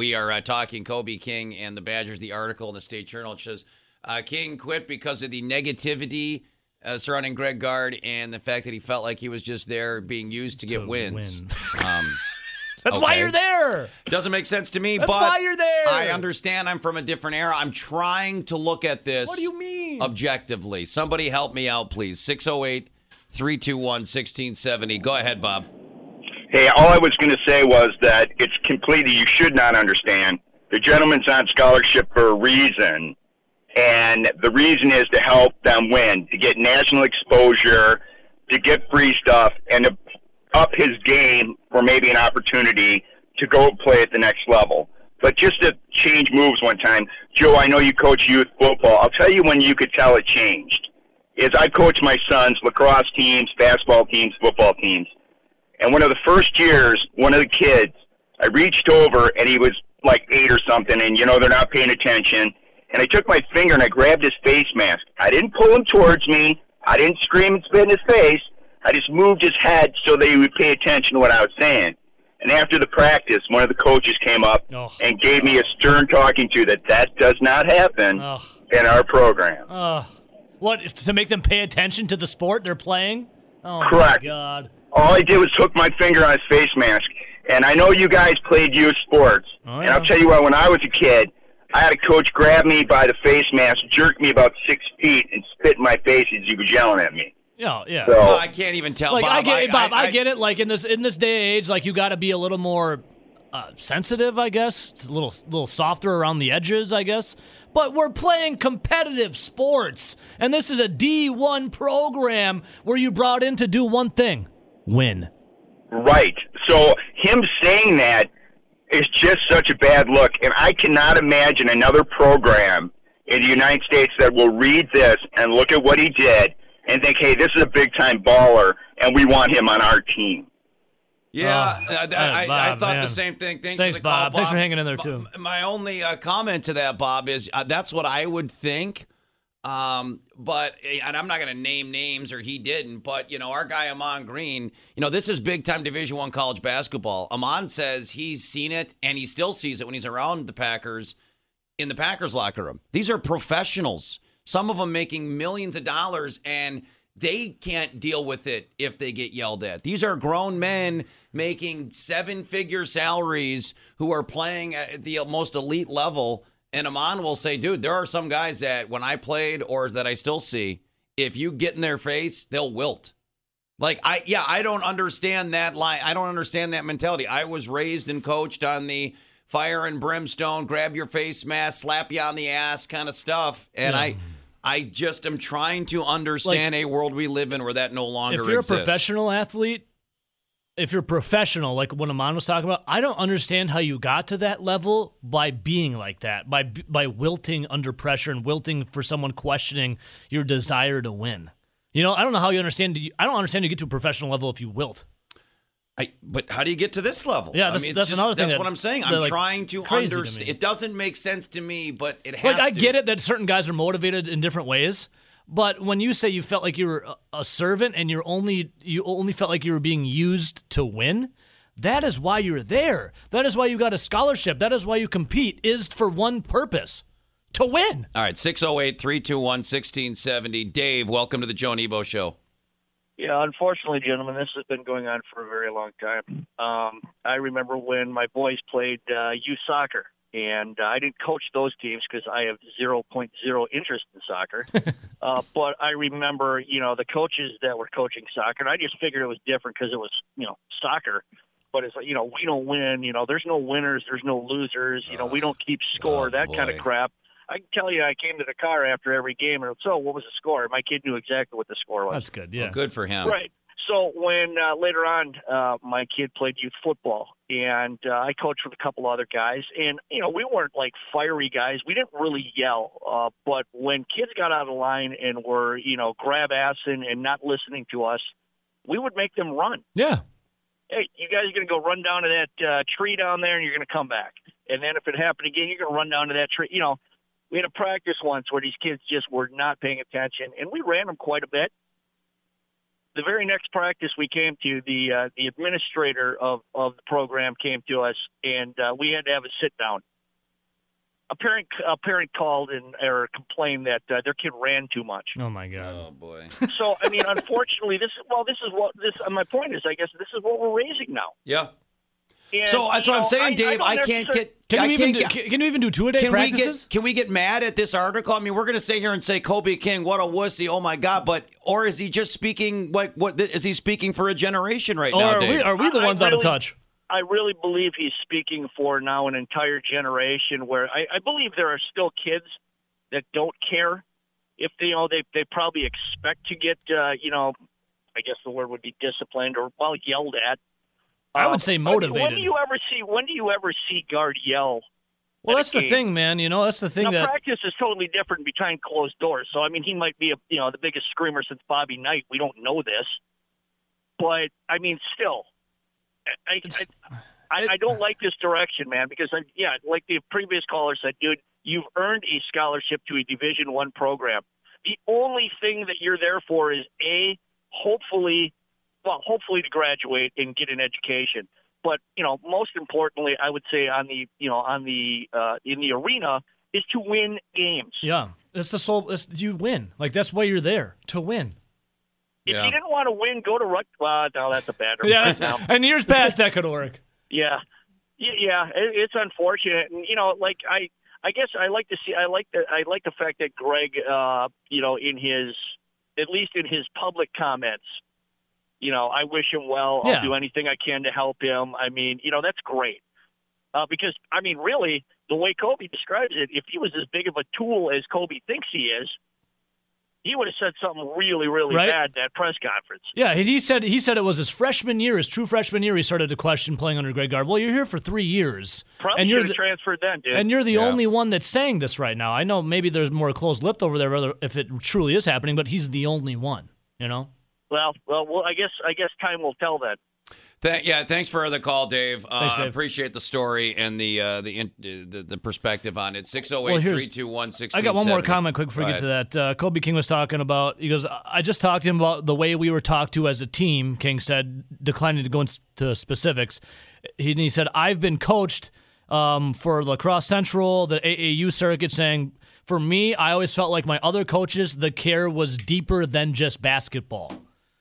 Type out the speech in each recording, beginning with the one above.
we are uh, talking Kobe King and the Badgers. The article in the State Journal it says uh, King quit because of the negativity uh, surrounding Greg Gard and the fact that he felt like he was just there being used to, get wins. win. Um, That's why you're there. doesn't make sense to me, That's but why you're there. I understand I'm from a different era. I'm trying to look at this. What do you mean? Objectively. Somebody help me out, please. 608 321 1670. Go ahead, Bob. Hey, all I was going to say was that it's completely, you should not understand. The gentleman's on scholarship for a reason, and the reason is to help them win, to get national exposure, to get free stuff, and to up his game for maybe an opportunity to go play at the next level. But just to change moves one time, Joe, I know you coach youth football. I'll tell you when you could tell it changed. Is I coach my sons' lacrosse teams, basketball teams, football teams. And one of the first years, one of the kids, I reached over and he was like eight or something, and you know they're not paying attention. And I took my finger and I grabbed his face mask. I didn't pull him towards me. I didn't scream and spit in his face. I just moved his head so that he would pay attention to what I was saying. And after the practice, one of the coaches came up Oh. and gave me a stern talking to that that does not happen Ugh. in our program. Ugh. what to make them pay attention to the sport they're playing? Oh Correct. my god. All I did was hook my finger on his face mask. And I know you guys played youth sports. Oh, And. I'll tell you what, when I was a kid, I had a coach grab me by the face mask, jerk me about six feet, and spit in my face as he was yelling at me. Yeah, yeah. So, Well, I can't even tell. like Bob, I get it, Bob. I, get it. Like in this in this day and age, like you got to be a little more uh, sensitive, I guess. It's a little little softer around the edges, I guess. But we're playing competitive sports, and this is a D1 program where you brought in to do one thing: win. right. So him saying that is just such a bad look. And I cannot imagine another program in the United States that will read this and look at what he did and think, hey, this is a big time baller, and we want him on our team. Yeah, Oh, I, I, man, I, Bob, thought man. the same thing. Thanks, Thanks, for the call, Bob. Thanks for hanging in there, too. My only uh, comment to that, Bob, is uh, that's what I would think. Um, but and I'm not going to name names, or he didn't. But you know, our guy Ahman Green, you know, this is big time Division One college basketball. Ahman says he's seen it, and he still sees it when he's around the Packers in the Packers locker room. These are professionals. Some of them making millions of dollars and they can't deal with it if they get yelled at. These are grown men making seven-figure salaries who are playing at the most elite level and Ahman will say, "Dude, there are some guys that when I played or that I still see, if you get in their face, they'll wilt." Like I yeah, I don't understand that line. I don't understand that mentality. I was raised and coached on the fire and brimstone, grab your face mask, slap you on the ass kind of stuff. And I I just am trying to understand a world we live in where that no longer if you're exists. a professional athlete, if you're professional, like what Ahman was talking about, I don't understand how you got to that level by being like that, by by wilting under pressure and wilting for someone questioning your desire to win. You know, I don't know how you understand. I don't understand you get to a professional level if you wilt. I, but how do you get to this level? Yeah, I that's- mean, that's just- another thing That's that- what I'm saying. I'm like, trying to crazy to understand. It doesn't make sense to me, but it has Like I to. get it that certain guys are motivated in different ways, but when you say you felt like you were a- a servant and you're only you only felt like you were being used to win, that is why you're there. That is why you got a scholarship. That is why you compete is for one purpose. To win. All right, 608 321 1670. Dave, welcome to the Joe and Ebo Show. Yeah, unfortunately, gentlemen, this has been going on for a very long time. Um, I remember when my boys played uh, youth soccer, and uh, I didn't coach those teams because I have 0.0 interest in soccer. uh, but I remember, you know, the coaches that were coaching soccer, and I just figured it was different because it was, you know, soccer. But it's like, you know, we don't win. You know, there's no winners, there's no losers. You know, we don't keep score, Oh, that kind of crap. I can tell you, I came to the car after every game, and so what was the score? My kid knew exactly what the score was. That's good. Yeah. Well, good for him. Right. So when uh, later on, uh, my kid played youth football, and uh, I coached with a couple other guys, and you know we weren't like fiery guys. We didn't really yell, uh, but when kids got out of line and were you know grab assing and not listening to us, we would make them run. Yeah. Hey, you guys are going to go run down to that uh, tree down there, and you're going to come back. And then if it happened again, you're going to run down to that tree. You know, we had a practice once where these kids just were not paying attention, and we ran them quite a bit. The very next practice we came to, the uh, the administrator of of the program came to us, and uh, we had to have a sit down. A parent a parent called and or complained that uh, their kid ran too much. Oh my god. Oh boy. So I mean, unfortunately, this is well, this is what this. Uh, my point is, I guess this is what we're raising now. Yeah. And, So that's you what I'm know, saying, Dave. don't I, can't necessar- get. Can I you even can't do, get. can, can you even do two a day Can we practices? get can we get mad at this article? I mean, we're going to sit here and say Kobe King, what a wussy! Oh my God! But or is he just speaking like what? Is he speaking for a generation right or now? are we Dave? are we the I- I ones out of touch? I really believe he's speaking for now an entire generation where I, I believe there are still kids that don't care if they you know they they probably expect to get uh, you know I guess the word would be disciplined or well yelled at. I would Um, say mean, When do you ever see when do you ever see Gard yell? Well, that's the thing, man. You know, that's the thing now, that practice is totally different behind closed doors. So I mean, he might be a you know the biggest screamer since Bobby Knight. We don't know this, but I mean, still, I I, I, I don't like this direction, man. Because I, yeah, like the previous caller said, dude, you've earned a scholarship to a Division One program. The only thing that you're there for is a hopefully, well, hopefully to graduate and get an education. But you know, most importantly, I would say on the you know on the uh, in the arena is to win games. yeah, it's the sole. It's, you win. Like that's why you're there to win. If Yeah. you didn't want to win, go to Ruck. Well, no, that's a bad. Yeah, now. and years past that could work. Yeah, yeah, yeah. It, it's unfortunate, and you know, like I, I guess I like to see. I like the. I like the fact that Greg, uh, you know, in his, at least in his public comments, you know, I wish him well. Yeah. I'll do anything I can to help him. I mean, you know, that's great. Uh, because I mean, really, the way Kobe describes it, if he was as big of a tool as Kobe thinks he is, he would have said something really, really Right. bad at that press conference. Yeah, he he said he said it was his freshman year, his true freshman year. He started to question playing under Greg Gard. Well, you're here for three years, Probably and you're the, transferred then, dude. and you're the Yeah. only one that's saying this right now. I know maybe there's more closed-lipped over there, if it truly is happening, but he's the only one. You know. Well, well, well. I guess I guess time will tell then. Th- yeah, thanks for the call, Dave. Uh, Thanks, Dave. Appreciate the story and the uh, the, in, the the perspective on it. 608 321 I got one more comment quick before we get to that. Uh, Kobe King was talking about. He goes, I just talked to him about the way we were talked to as a team. King said, declining to go into specifics. He, he said, I've been coached um, for La Crosse Central, the AAU circuit, saying, for me, I always felt like my other coaches, the care was deeper than just basketball.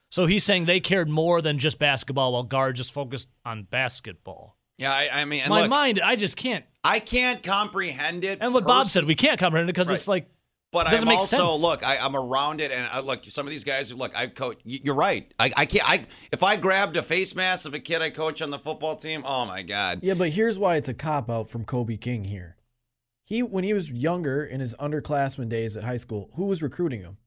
So he's saying they cared more than just basketball, while Gard just focused on basketball. Yeah, I, I mean, and My look, mind, I just can't. I can't comprehend it. And what Bob said, we can't comprehend it because Right. it's like But doesn't I'm make also sense. look. I, I'm around it, and I, look. Some of these guys, look. I coach. You're right. I, I can't. I if I grabbed a face mask of a kid I coach on the football team, oh my god. Yeah, but here's why it's a cop out from Kobe King here. He when he was younger in his underclassmen days at high school, who was recruiting him?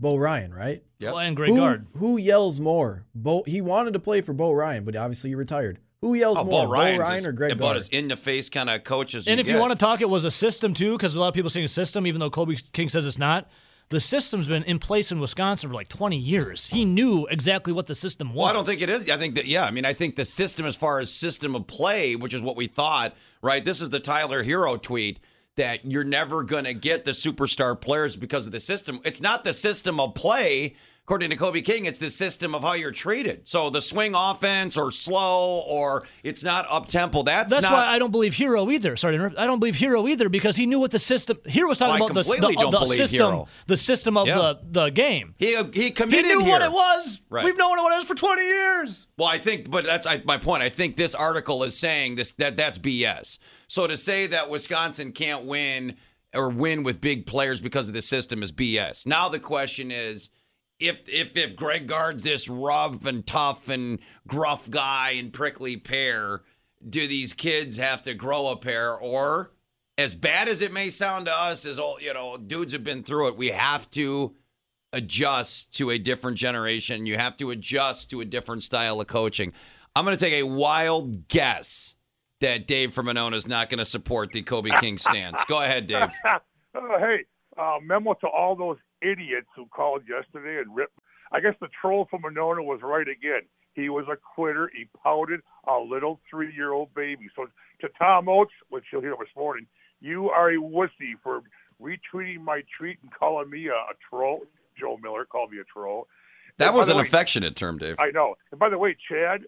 Bo Ryan, right? Yep. well, and Greg who, Gard. who yells more? Bo he wanted to play for Bo Ryan, but obviously he retired. Who yells Oh, more, Bo Ryan's Ryan is or Greg about Gard? as in the face kind of coaches. And you if you want to talk, it was a system too, because a lot of people saying a system, even though Kobe King says it's not. The system's been in place in Wisconsin for like 20 years. He knew exactly what the system was. Well, I don't think it is. I think that yeah. I mean, I think the system, as far as system of play, which is what we thought, right? This is the Tyler Herro tweet that you're never going to get the superstar players because of the system. It's not the system of play, according to Kobe King. It's the system of how you're treated. So the swing offense, or slow, or it's not up tempo. That's, That's not. why I don't believe Herro either. Sorry to interrupt. I don't believe Herro either because he knew what the system. Herro was talking about the, the, the system, Herro. the system of Yeah. the, the game. he he He knew here. what it was. Right. We've known what it was for 20 years. Well, I think, but that's I, my point. I think this article is saying this that that's BS. So to say that Wisconsin can't win or win with big players because of the system is BS. Now the question is, if if if Greg Gard's this rough and tough and gruff guy and prickly pear, do these kids have to grow a pair or? As bad as it may sound to us, as all you know, dudes have been through it. We have to adjust to a different generation. You have to adjust to a different style of coaching. I'm going to take a wild guess that Dave from Monona is not going to support the Kobe King stance. Go ahead, Dave. Uh, hey, uh, memo to all those idiots who called yesterday and ripped. I guess the troll from Monona was right again. He was a quitter. He pouted a little three-year-old baby. So to Tom Oates, which you'll hear this morning, you are a wussy for retweeting my tweet and calling me a, a troll. Joe Miller called me a troll. That And was an way- affectionate term, Dave. I know. And by the way, Chad,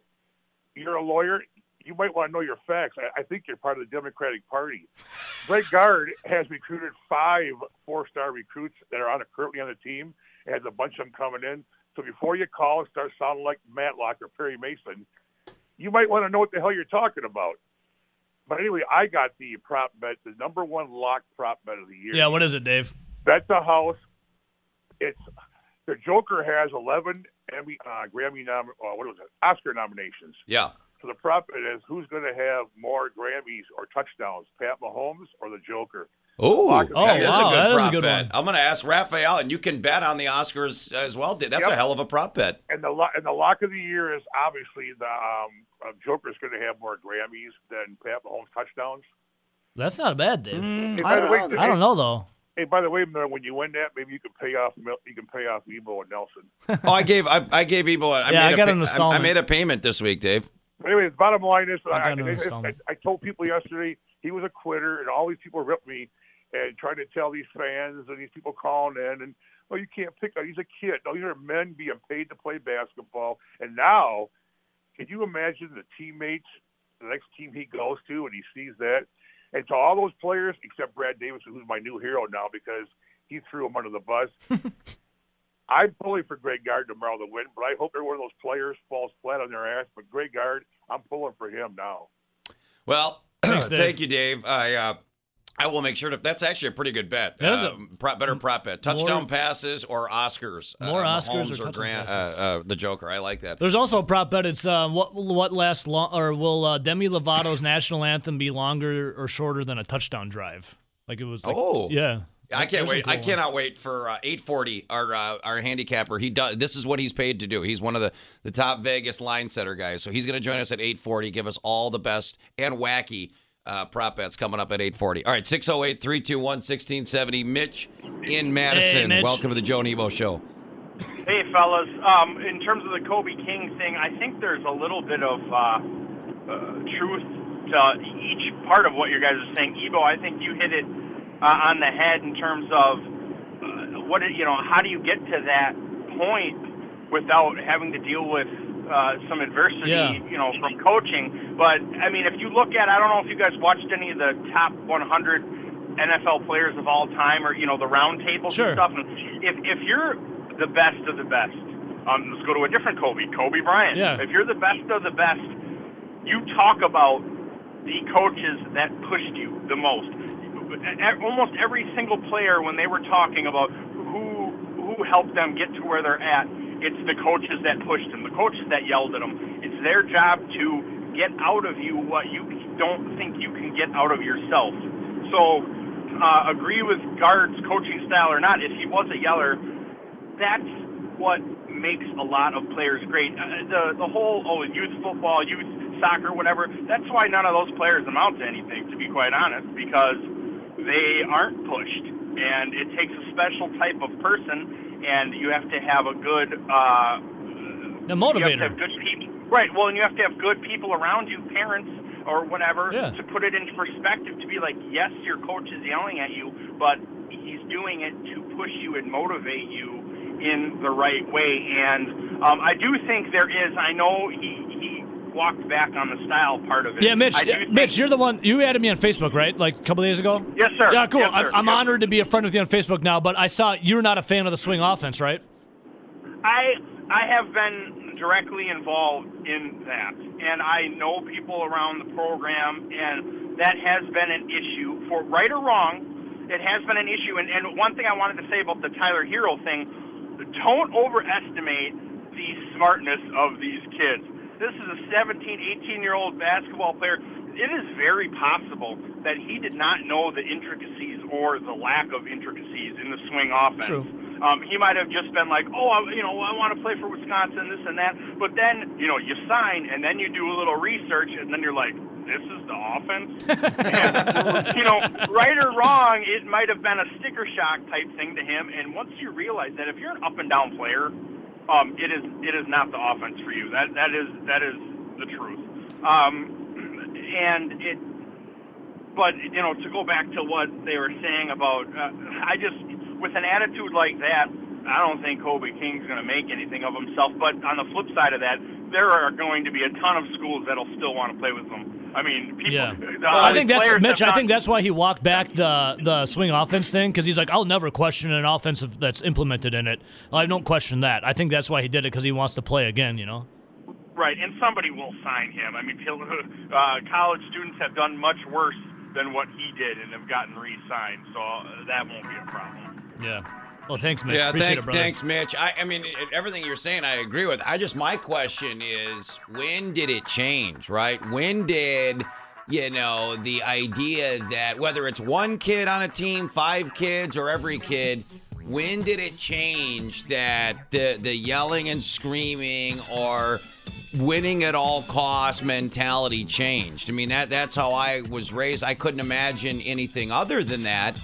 you're a lawyer. You might want to know your facts. I, I think you're part of the Democratic Party. Greg Gard has recruited five four-star recruits that are on currently on the team. and Has a bunch of them coming in. So before you call and start sounding like Matlock or Perry Mason, you might want to know what the hell you're talking about. But anyway, I got the prop bet, the number one lock prop bet of the year. Yeah, what is it, Dave? Bet the house. It's the Joker has 11 Emmy, uh, Grammy nom- uh, what was it? Oscar nominations. Yeah. So the prop bet is who's going to have more Grammys or touchdowns, Pat Mahomes or the Joker? Oh, Oh, that is wow, a good that is a prop good bet. one. I'm going to ask Raphael, and you can bet on the Oscars as well. That's Yep. a hell of a prop bet. And the lo- and the lock of the year is obviously the um, uh, Joker's going to have more Grammys than Pat Mahomes touchdowns. That's not a bad, Dave. Mm, Hey, I don't way, know. I don't know though. Hey, by the way, when you win that, maybe you can pay off you can pay off Ebo and Nelson. Oh, I gave I, I gave Ebo. I Yeah, made I got a, an I- I made a payment this week, Dave. But anyway, the bottom line is, I I, I, I, told people yesterday he was a quitter, and all these people ripped me and trying to tell these fans and these people calling in, and oh, you can't pick. He's a kid. No, these are men being paid to play basketball, and now, can you imagine the teammates, the next team he goes to, and he sees that, and to all those players except Brad Davison, who's my new hero now because he threw him under the bus. I'm pulling for Greg Gard tomorrow to win, but I hope every one of those players falls flat on their ass. But Greg Gard, I'm pulling for him now. Well, Thanks, thank you, Dave. I uh, I will make sure to. That's actually a pretty good bet. That is a- Uh, prop, better prop bet. Touchdown passes or Oscars. More uh, Oscars Mahomes or touchdown Grant, uh, uh, the Joker. I like that. There's also a prop bet. It's uh, what what lasts long, or will uh, Demi Lovato's national anthem be longer or shorter than a touchdown drive? Like it was. Like, Oh. yeah. I can't wait. cool I ones. cannot wait for uh, 840. Our uh, our handicapper. He does. This is what he's paid to do. He's one of the the top Vegas line setter guys. So he's going to join us at 840. Give us all the best and wacky uh, prop bets coming up at 840. All right, 608 321 1670. Mitch in Madison. Mitch. Welcome to the Joe and Ebo Show. Hey, fellas. Um, in terms of the Kobe King thing, I think there's a little bit of uh, uh, truth to each part of what you guys are saying. Ebo, I think you hit it uh, on the head in terms of uh, what you know. How do you get to that point without having to deal with uh, some adversity, Yeah. you know, from coaching? But I mean, if you look at, I don't know if you guys watched any of the top 100 NFL players of all time, or you know, the round tables Sure. and stuff. And if if you're the best of the best, um, let's go to a different Kobe, Kobe Bryant. Yeah. If you're the best of the best, you talk about the coaches that pushed you the most. Almost every single player, when they were talking about who who helped them get to where they're at, it's the coaches that pushed them, the coaches that yelled at them. It's their job to get out of you what you don't think you can get out of yourself. So, uh, agree with Gard's coaching style or not, if he was a yeller, that's what makes a lot of players great. Uh, the the whole oh youth football, youth soccer, whatever. That's why none of those players amount to anything, to be quite honest, because they aren't pushed, and it takes a special type of person, and you have to have a good uh, A you have to have good people. Right. Well, and you have to have good people around you, parents or whatever, Yeah. to put it into perspective. To be like, yes, your coach is yelling at you, but he's doing it to push you and motivate you in the right way. And um, I do think there is. I know he walked back on the style part of it. Yeah, Mitch. Think- Mitch, you're the one. You added me on Facebook, right? Like a couple days ago. Yes, sir. Yeah, cool. Yes, sir. I'm, Yes. honored to be a friend with you on Facebook now. But I saw you're not a fan of the swing offense, right? I I have been directly involved in that, and I know people around the program, and that has been an issue for right or wrong. It has been an issue, and, and one thing I wanted to say about the Tyler Herro thing: don't overestimate the smartness of these kids. This is a 17, 18 year old basketball player. It is very possible that he did not know the intricacies or the lack of intricacies in the swing offense. True. Um, he might have just been like, oh, I, you know, I want to play for Wisconsin, this and that. But then, you know, you sign and then you do a little research and then you're like, this is the offense. and, you know, right or wrong, it might have been a sticker shock type thing to him. And once you realize that if you're an up and down player, um, it is it is not the offense for you. That that is that is the truth. Um, and it but you know to go back to what they were saying about uh, i just with an attitude like that I don't think Kobe King's going to make anything of himself. But on the flip side of that, there are going to be a ton of schools that'll still want to play with him. I mean, people. Yeah. Well, I think that's Mitch. I think that's why he walked back the the swing offense thing because he's like, I'll never question an offensive that's implemented in it. I don't question that. I think that's why he did it because he wants to play again. You know. Right, and somebody will sign him. I mean, he'll- uh, college students have done much worse than what he did and have gotten re-signed, so uh, that won't be a problem. Yeah. Well, thanks, Mitch. Yeah, Appreciate thank, it, brother. thanks, Mitch. I, I mean, everything you're saying, I agree with. I just, my question is, when did it change, right? When did, you know, the idea that whether it's one kid on a team, five kids, or every kid, when did it change that the the yelling and screaming or winning at all costs mentality changed? I mean, that that's how I was raised. I couldn't imagine anything other than that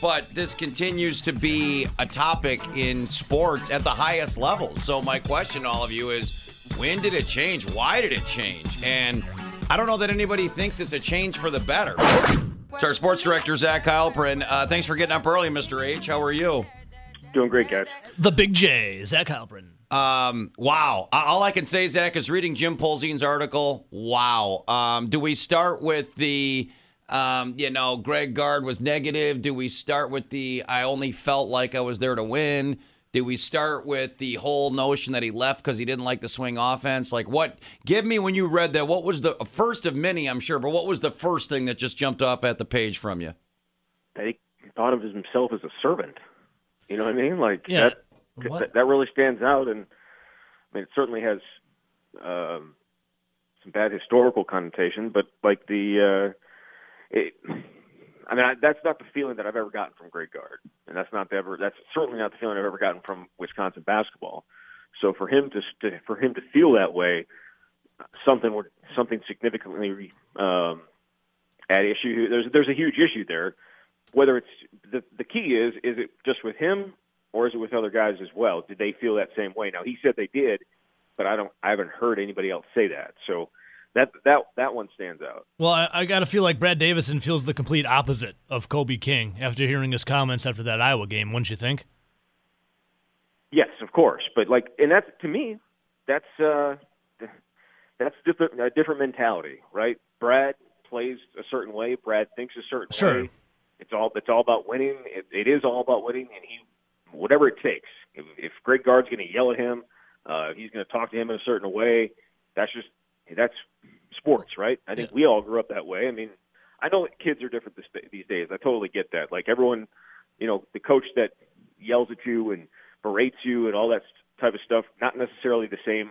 but this continues to be a topic in sports at the highest levels. So my question to all of you is when did it change? Why did it change? And I don't know that anybody thinks it's a change for the better. It's our sports director, Zach Heilprin. Uh, thanks for getting up early, Mr. H. How are you? Doing great, guys. The Big J, Zach Heilprin. Um, wow. All I can say, Zach, is reading Jim Polzin's article. Wow. Um, do we start with the, um, you know, Greg Gard was negative? Do we start with the I only felt like I was there to win? Do we start with the whole notion that he left because he didn't like the swing offense? Like, what? Give me when you read that. What was the first of many? I'm sure, but what was the first thing that just jumped off at the page from you? that he thought of himself as a servant. You know what I mean? Like Yeah. that, that that really stands out, and I mean it certainly has um, some bad historical connotation, but like the, uh, it, I mean I, that's not the feeling that I've ever gotten from Greg Gard, and that's not the ever that's certainly not the feeling I've ever gotten from Wisconsin basketball. So for him to, to for him to feel that way, something would something significantly um, at issue. There's there's a huge issue there. Whether it's the the key is is it just with him or is it with other guys as well? Did they feel that same way? Now he said they did, but I don't I haven't heard anybody else say that. So that that that one stands out. Well, I, I got to feel like Brad Davison feels the complete opposite of Kobe King after hearing his comments after that Iowa game, wouldn't you think? Yes, of course, but like, and that's to me, that's uh, that's different a different mentality, right? Brad plays a certain way. Brad thinks a certain Sure. way. It's all it's all about winning. It, it is all about winning, and he whatever it takes. If, if Greg Gard's going to yell at him, uh, he's going to talk to him in a certain way. That's just that's sports, right? I think we all grew up that way. I mean, I know kids are different this, these days. I totally get that. Like everyone, you know, the coach that yells at you and berates you and all that type of stuff, not necessarily the same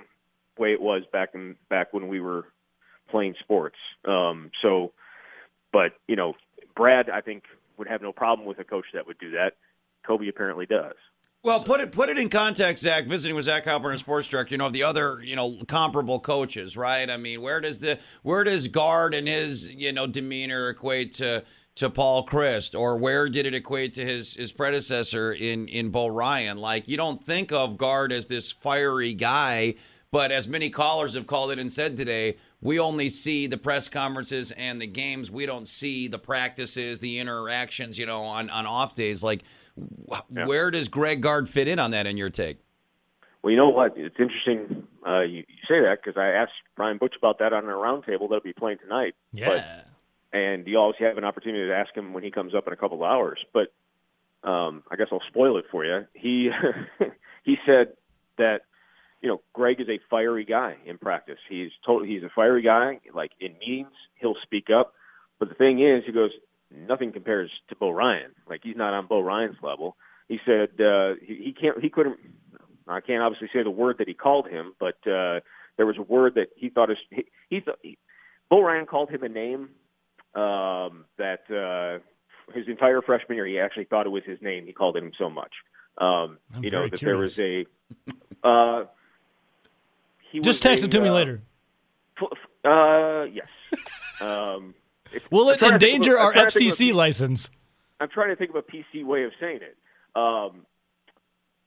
way it was back in back when we were playing sports. Um, so, but you know, Brad, I think would have no problem with a coach that would do that. Kobe apparently does. Well, put it put it in context, Zach. Visiting with Zach Heilprin, a sports director. You know of the other, you know, comparable coaches, right? I mean, where does the where does Gard and his you know demeanor equate to to Paul Chryst, or where did it equate to his his predecessor in in Bo Ryan? Like, you don't think of Gard as this fiery guy, but as many callers have called it and said today, we only see the press conferences and the games. We don't see the practices, the interactions, you know, on on off days. Like, wh- where does Greg Gard fit in on that? In your take? Well, you know what? It's interesting uh, you, you say that because I asked Brian Butch about that on our roundtable that'll be playing tonight. Yeah. and you always have an opportunity to ask him when he comes up in a couple of hours. But um, I guess I'll spoil it for you. He he said that you know Greg is a fiery guy in practice. He's totally he's a fiery guy. Like in meetings, he'll speak up. But the thing is, he goes nothing compares to Bo Ryan. Like he's not on Bo Ryan's level. He said uh, he, he can't he couldn't. I can't obviously say the word that he called him, but uh, there was a word that he thought is he, he thought he, Bo Ryan called him a name um, that uh, his entire freshman year he actually thought it was his name. He called it him so much. Um, I'm you know that curious. there was a. Uh, he Just was text a, it to me uh, later. f- f- Uh, yes. Um, Will it trying to think of endanger our trying to think of a FCC P- license? I'm trying to think of a PC way of saying it. Um,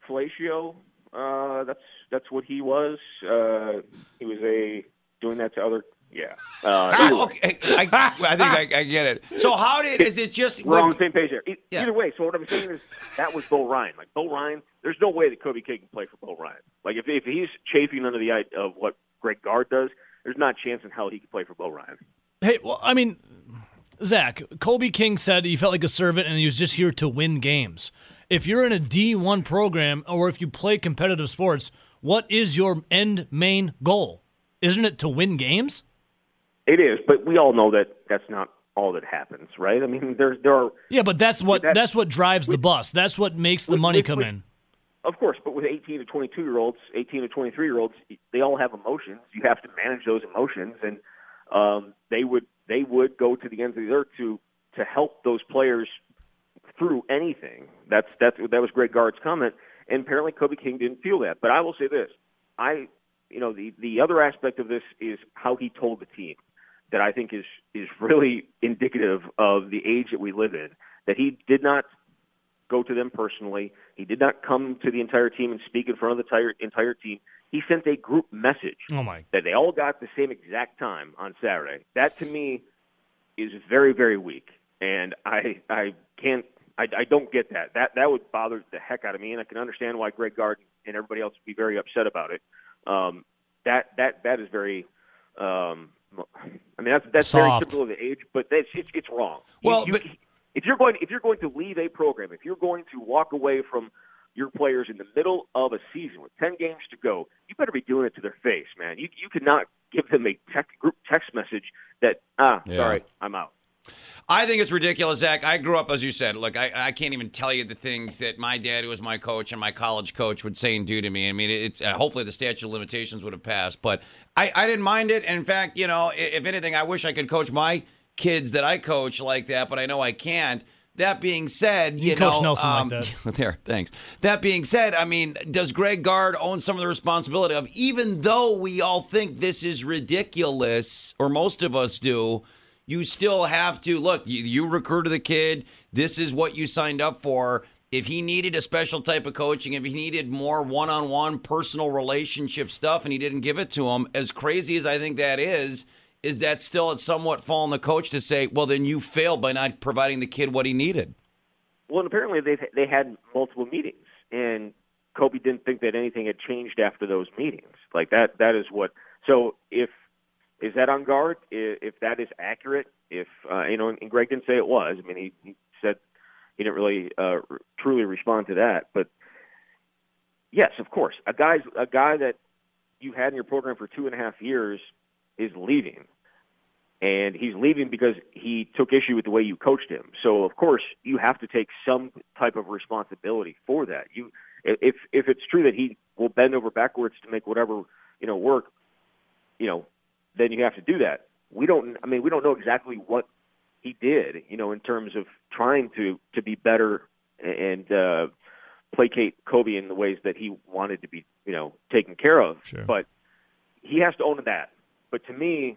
fellatio. Uh, that's that's what he was. Uh, he was a doing that to other Yeah. Uh, So way. okay, I, I think I, I get it. So how did is it just We're on the same page there. E- Yeah. Either way, so what I'm saying is that was Bo Ryan. Like Bo Ryan, there's no way that Kobe King can play for Bo Ryan. Like if if he's chafing under the eye of what Greg Gard does, there's not a chance in hell he can play for Bo Ryan. Hey, well, I mean, Zach, Kobe King said he felt like a servant and he was just here to win games. If you're in a D1 program or if you play competitive sports, what is your end main goal? Isn't it to win games? It is, but we all know that that's not all that happens, right? I mean, there's there are Yeah, but that's what That- that's what drives the bus. That's what makes the with- money with- come with- in. Of course, but with 18 to 22 year olds, 18 to 23 year olds, they all have emotions. You have to manage those emotions, and um, they would they would go to the ends of the earth to to help those players through anything. That's that's that was Greg Gard's comment, and apparently Kobe King didn't feel that. But I will say this: I, you know, the the other aspect of this is how he told the team that I think is is really indicative of the age that we live in. That he did not go to them personally. He did not come to the entire team and speak in front of the entire entire team. He sent a group message Oh my. that they all got the same exact time on Saturday. That to me is very very weak, and I I can't I, I don't get that. That that would bother the heck out of me, and I can understand why Greg Garden and everybody else would be very upset about it. Um, that that that is very. Um, I mean that's that's very typical of the age, but that's it's, it's wrong. You- Well, you- but- if you're going if you're going to leave a program, if you're going to walk away from your players in the middle of a season with 10 games to go, you better be doing it to their face, man. You you cannot give them a tech, group text message that ah, Yeah. sorry, I'm out. I think it's ridiculous, Zach. I grew up, as you said. Look, I, I can't even tell you the things that my dad, who was my coach, and my college coach would say and do to me. I mean, it's uh, hopefully the statute of limitations would have passed, but I, I didn't mind it. And in fact, you know, if anything, I wish I could coach my kids that I coach like that, but I know I can't. That being said, you, You coach know, Nelson like um, that. there, thanks. That being said, I mean, does Greg Gard own some of the responsibility of, even though we all think this is ridiculous, or most of us do, you still have to look. You, you recruited the kid. This is what you signed up for. If he needed a special type of coaching, if he needed more one-on-one personal relationship stuff, and he didn't give it to him, as crazy as I think that is, is that still somewhat fallen on the coach to say, well, then you failed by not providing the kid what he needed. Well, and apparently they they had multiple meetings, and Kobe didn't think that anything had changed after those meetings. Like that that is what. So if is that on Gard? If, that is accurate, if uh, you know, and Greg didn't say it was. I mean, he, he said he didn't really uh, truly respond to that. But yes, of course, a guy's a guy that you had in your program for two and a half years is leaving. And he's leaving because he took issue with the way you coached him. So of course you have to take some type of responsibility for that. You, if if it's true that he will bend over backwards to make whatever you know work, you know, then you have to do that. We don't. I mean, we don't know exactly what he did. You know, in terms of trying to to be better and uh, placate Kobe in the ways that he wanted to be, you know, taken care of. Sure. But he has to own that. But to me,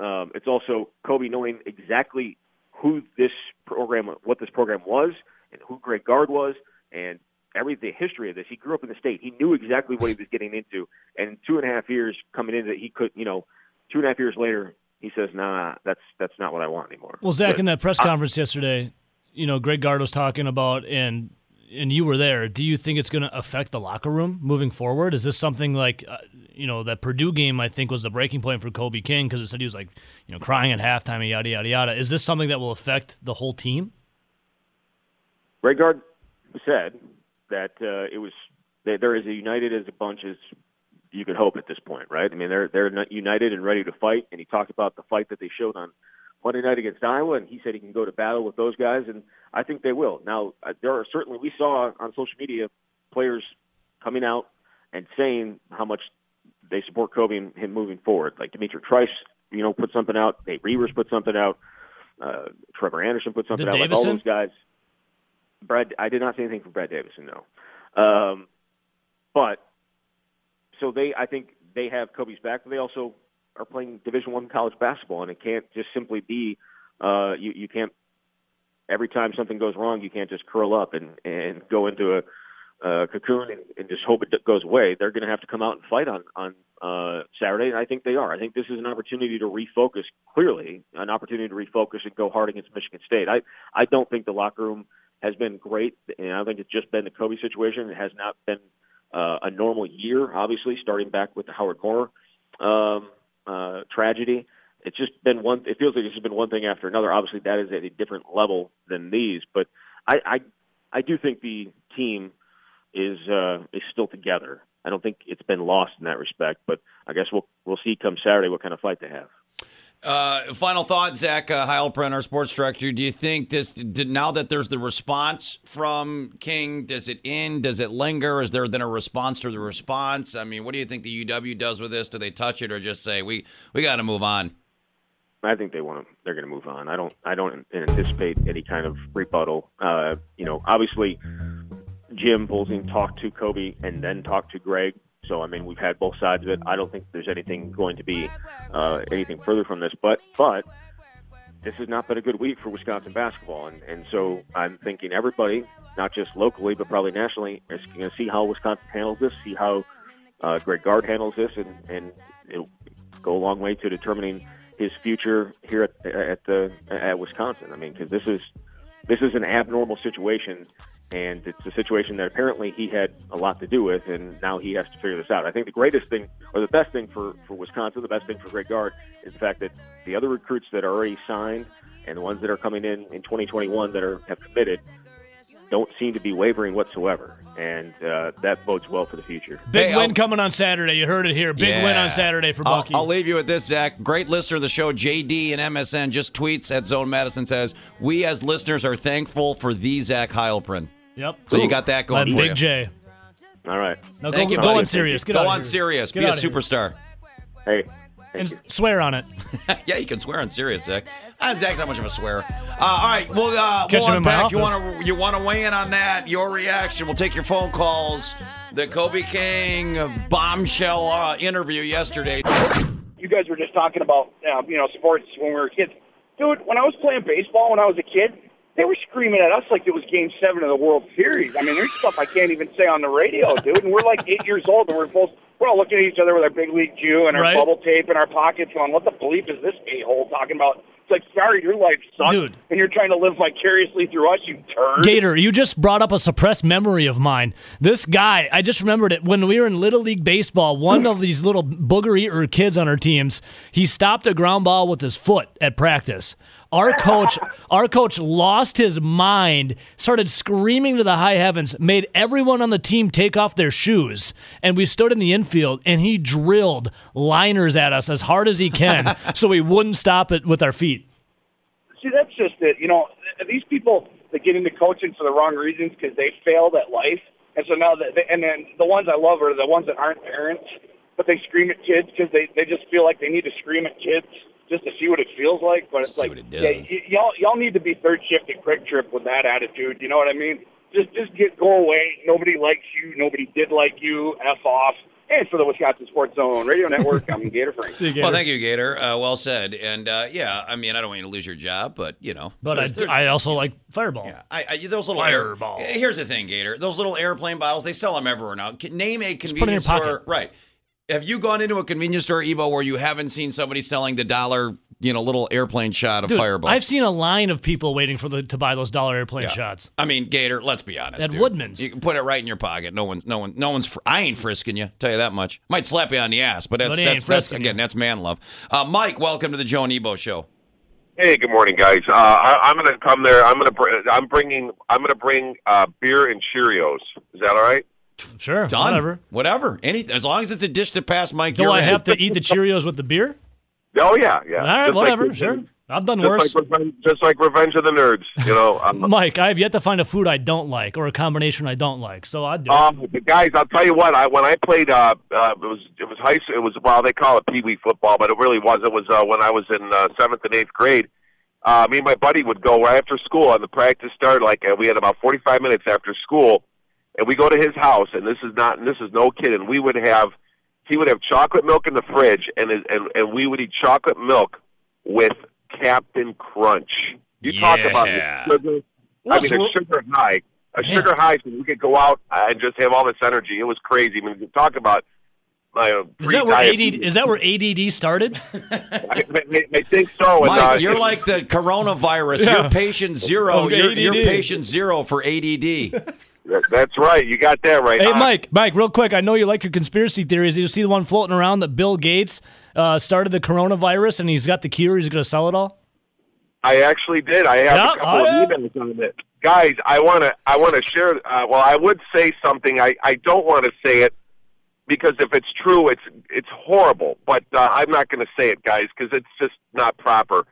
um, it's also Kobe knowing exactly who this program, what this program was, and who Greg Gard was, and every the history of this. He grew up in the state. He knew exactly what he was getting into. And two and a half years coming into, that he could, you know, two and a half years later, he says, "Nah, that's that's not what I want anymore." Well, Zach, But in that press I- conference yesterday, you know, Greg Gard was talking about, and and you were there. Do you think it's going to affect the locker room moving forward? Is this something like, uh, you know, that Purdue game? I think was the breaking point for Kobe King because it said he was like, you know, crying at halftime and yada yada yada. Is this something that will affect the whole team? Greg Gard said that uh, it was they, they're as united as a bunch as you could hope at this point, right? I mean, they're they're united and ready to fight. And he talked about the fight that they showed on Monday night against Iowa, and he said he can go to battle with those guys, and I think they will. Now, uh, there are certainly we saw on social media players coming out and saying how much they support Kobe and him moving forward. Like D'Mitrik Trice, you know, put something out. Nate Reuvers put something out. Uh, Trevor Anderson put something Did out. Like all those guys. Brad, I did not say anything from Brad Davison, no. Um, but so they, I think they have Kobe's back, but they also are playing Division One college basketball, and it can't just simply be uh, you. You can't every time something goes wrong, you can't just curl up and and go into a uh, cocoon and, and just hope it goes away. They're going to have to come out and fight on on uh, Saturday, and I think they are. I think this is an opportunity to refocus. Clearly, an opportunity to refocus and go hard against Michigan State. I I don't think the locker room has been great, and I think it's just been the Kobe situation. It has not been uh, a normal year, obviously, starting back with the Howard Moore um, uh, tragedy. It's just been one. It feels like it's just been one thing after another. Obviously, that is at a different level than these, but I I, I do think the team is uh, is still together. I don't think it's been lost in that respect, but I guess we'll we'll see come Saturday what kind of fight they have. Uh, final thought, Zach uh, Heilprin, our sports director. Do you think this, did, now that there's the response from King, does it end? Does it linger? Is there then a response to the response? I mean, what do you think the UW does with this? Do they touch it or just say we we got to move on? I think they want to. They're going to move on. I don't. I don't anticipate any kind of rebuttal. Uh, you know, obviously, Jim Polzin talked to Kobe and then talked to Greg. So I mean, we've had both sides of it. I don't think there's anything going to be uh, anything further from this. But but this has not been a good week for Wisconsin basketball, and and so I'm thinking everybody, not just locally but probably nationally, is going to see how Wisconsin handles this, see how uh, Greg Gard handles this, and and it'll go a long way to determining his future here at at the at Wisconsin. I mean, because this is this is an abnormal situation and it's a situation that apparently he had a lot to do with, and now he has to figure this out. I think the greatest thing, or the best thing for, for Wisconsin, the best thing for Greg Gard, is the fact that the other recruits that are already signed and the ones that are coming in in 2021 that are have committed don't seem to be wavering whatsoever, and uh, that bodes well for the future. Big Hey, win I'll- coming on Saturday. You heard it here. Big win on Saturday for I'll, Bucky. I'll leave you with this, Zach. Great listener of the show, JD and MSN, just tweets at Zone Madison says, We as listeners are thankful for the Zach Heilprin. yep. So you got that going Let for Big you. J. All right. No, Thank go, you, go buddy. on Sirius. Get Go out on here. Sirius. Get Be a out here. superstar. Hey. And s- swear on it. yeah, you can swear on Sirius, Zach. Uh, Zach's not much of a swearer. Uh, all right, well, uh, Catch we'll him in my unpack. You want to you want to weigh in on that? Your reaction. We'll take your phone calls. The Kobe King bombshell uh, interview yesterday. you guys were just talking about uh, you know sports when we were kids. Dude, when I was playing baseball when I was a kid, they were screaming at us like it was Game Seven of the World Series. I mean, there's stuff I can't even say on the radio, dude. And we're like eight years old, and we're both we're all looking at each other with our Big League Chew and our Right. bubble tape in our pockets, going, "What the bleep is this a hole talking about?" It's like, sorry, your life sucks, Dude. and you're trying to live vicariously through us, you turd. Gator, you just brought up a suppressed memory of mine. This guy, I just remembered it when we were in Little League Baseball. One of these little booger eater kids on our teams, he stopped a ground ball with his foot at practice. Our coach, our coach lost his mind, started screaming to the high heavens, made everyone on the team take off their shoes, and we stood in the infield and he drilled liners at us as hard as he can so we wouldn't stop it with our feet. See, that's just it. You know, these people that get into coaching for the wrong reasons because they failed at life, and so now that, they, and then the ones I love are the ones that aren't parents, but they scream at kids because they they just feel like they need to scream at kids just to see what it feels like. But it's See like, what it yeah, does. y- y'all y'all need to be third shift at Quick Trip with that attitude. You know what I mean? Just just get go away. Nobody likes you. Nobody did like you. F off. And for the Wisconsin Sports Zone Radio Network, I'm Gator Frank. See you, Well, thank you, Gator. Uh, well said. And uh, yeah, I mean, I don't want you to lose your job, but you know, But I, there's- there's- I also like Fireball. Yeah, I, I those little air- Fireball. Here's the thing, Gator. Those little airplane bottles, they sell them everywhere now. Name a put it in convenience your store, pocket. right? Have you gone into a convenience store, Ebo, where you haven't seen somebody selling the dollar, you know, little airplane shot of Dude, Fireball? I've seen a line of people waiting for the to buy those dollar airplane Yeah. shots. I mean, Gator. Let's be honest. At dude. Woodman's. you can put it right in your pocket. No one's, no one, no one's. Fr- I ain't frisking you. Tell you that much. Might slap you on the ass, but that's But that's, that's again, you. that's man love. Uh, Mike, welcome to the Joe and Ebo show. Hey, good morning, guys. Uh, I, I'm going to come there. I'm going to. Br- I'm bringing. I'm going to bring uh, beer and Cheerios. Is that all right? Sure, Done. whatever. Whatever. Anything. As long as it's a dish to pass, Mike. Do you're I in. have to eat the Cheerios with the beer? Oh yeah, yeah. All right, Just whatever. Revenge- sure, I've done Just worse. like, Revenge, just like Revenge of the Nerds, you know. Um, Mike, I have yet to find a food I don't like or a combination I don't like, so I'd do. Um, the guys, I'll tell you what. I when I played, uh, uh, it was it was high. School, it was well, they call it pee wee football, but it really was. It was uh, when I was in uh, seventh and eighth grade. Uh, me and my buddy would go right after school, and the practice started like uh, we had about forty five minutes after school, and we go to his house, and this is not, and this is no kidding. We would have, he would have chocolate milk in the fridge, and and and we would eat chocolate milk with Captain Crunch. You talk about Yeah. the sugar. I What's mean, a sugar high, a Yeah. sugar high, so we could go out and just have all this energy. It was crazy. I mean, you talk about my Is that where. ADD, is that where ADD started? I, I, I think so. and, uh, you're like the coronavirus. Yeah. You're patient zero. Oh, You're, you're patient zero for ADD. That- That's right. You got that right. Hey, Uh, Mike, Mike, real quick. I know you like your conspiracy theories. Did you see the one floating around that Bill Gates uh, started the coronavirus and he's got the cure? He's going to sell it all? I actually did. I have Yeah? a couple Oh, of emails on it. Guys, I want to. I want to share. Uh, well, I would say something. I, I don't want to say it because if it's true, it's it's horrible. But uh, I'm not going to say it, guys, because it's just not proper.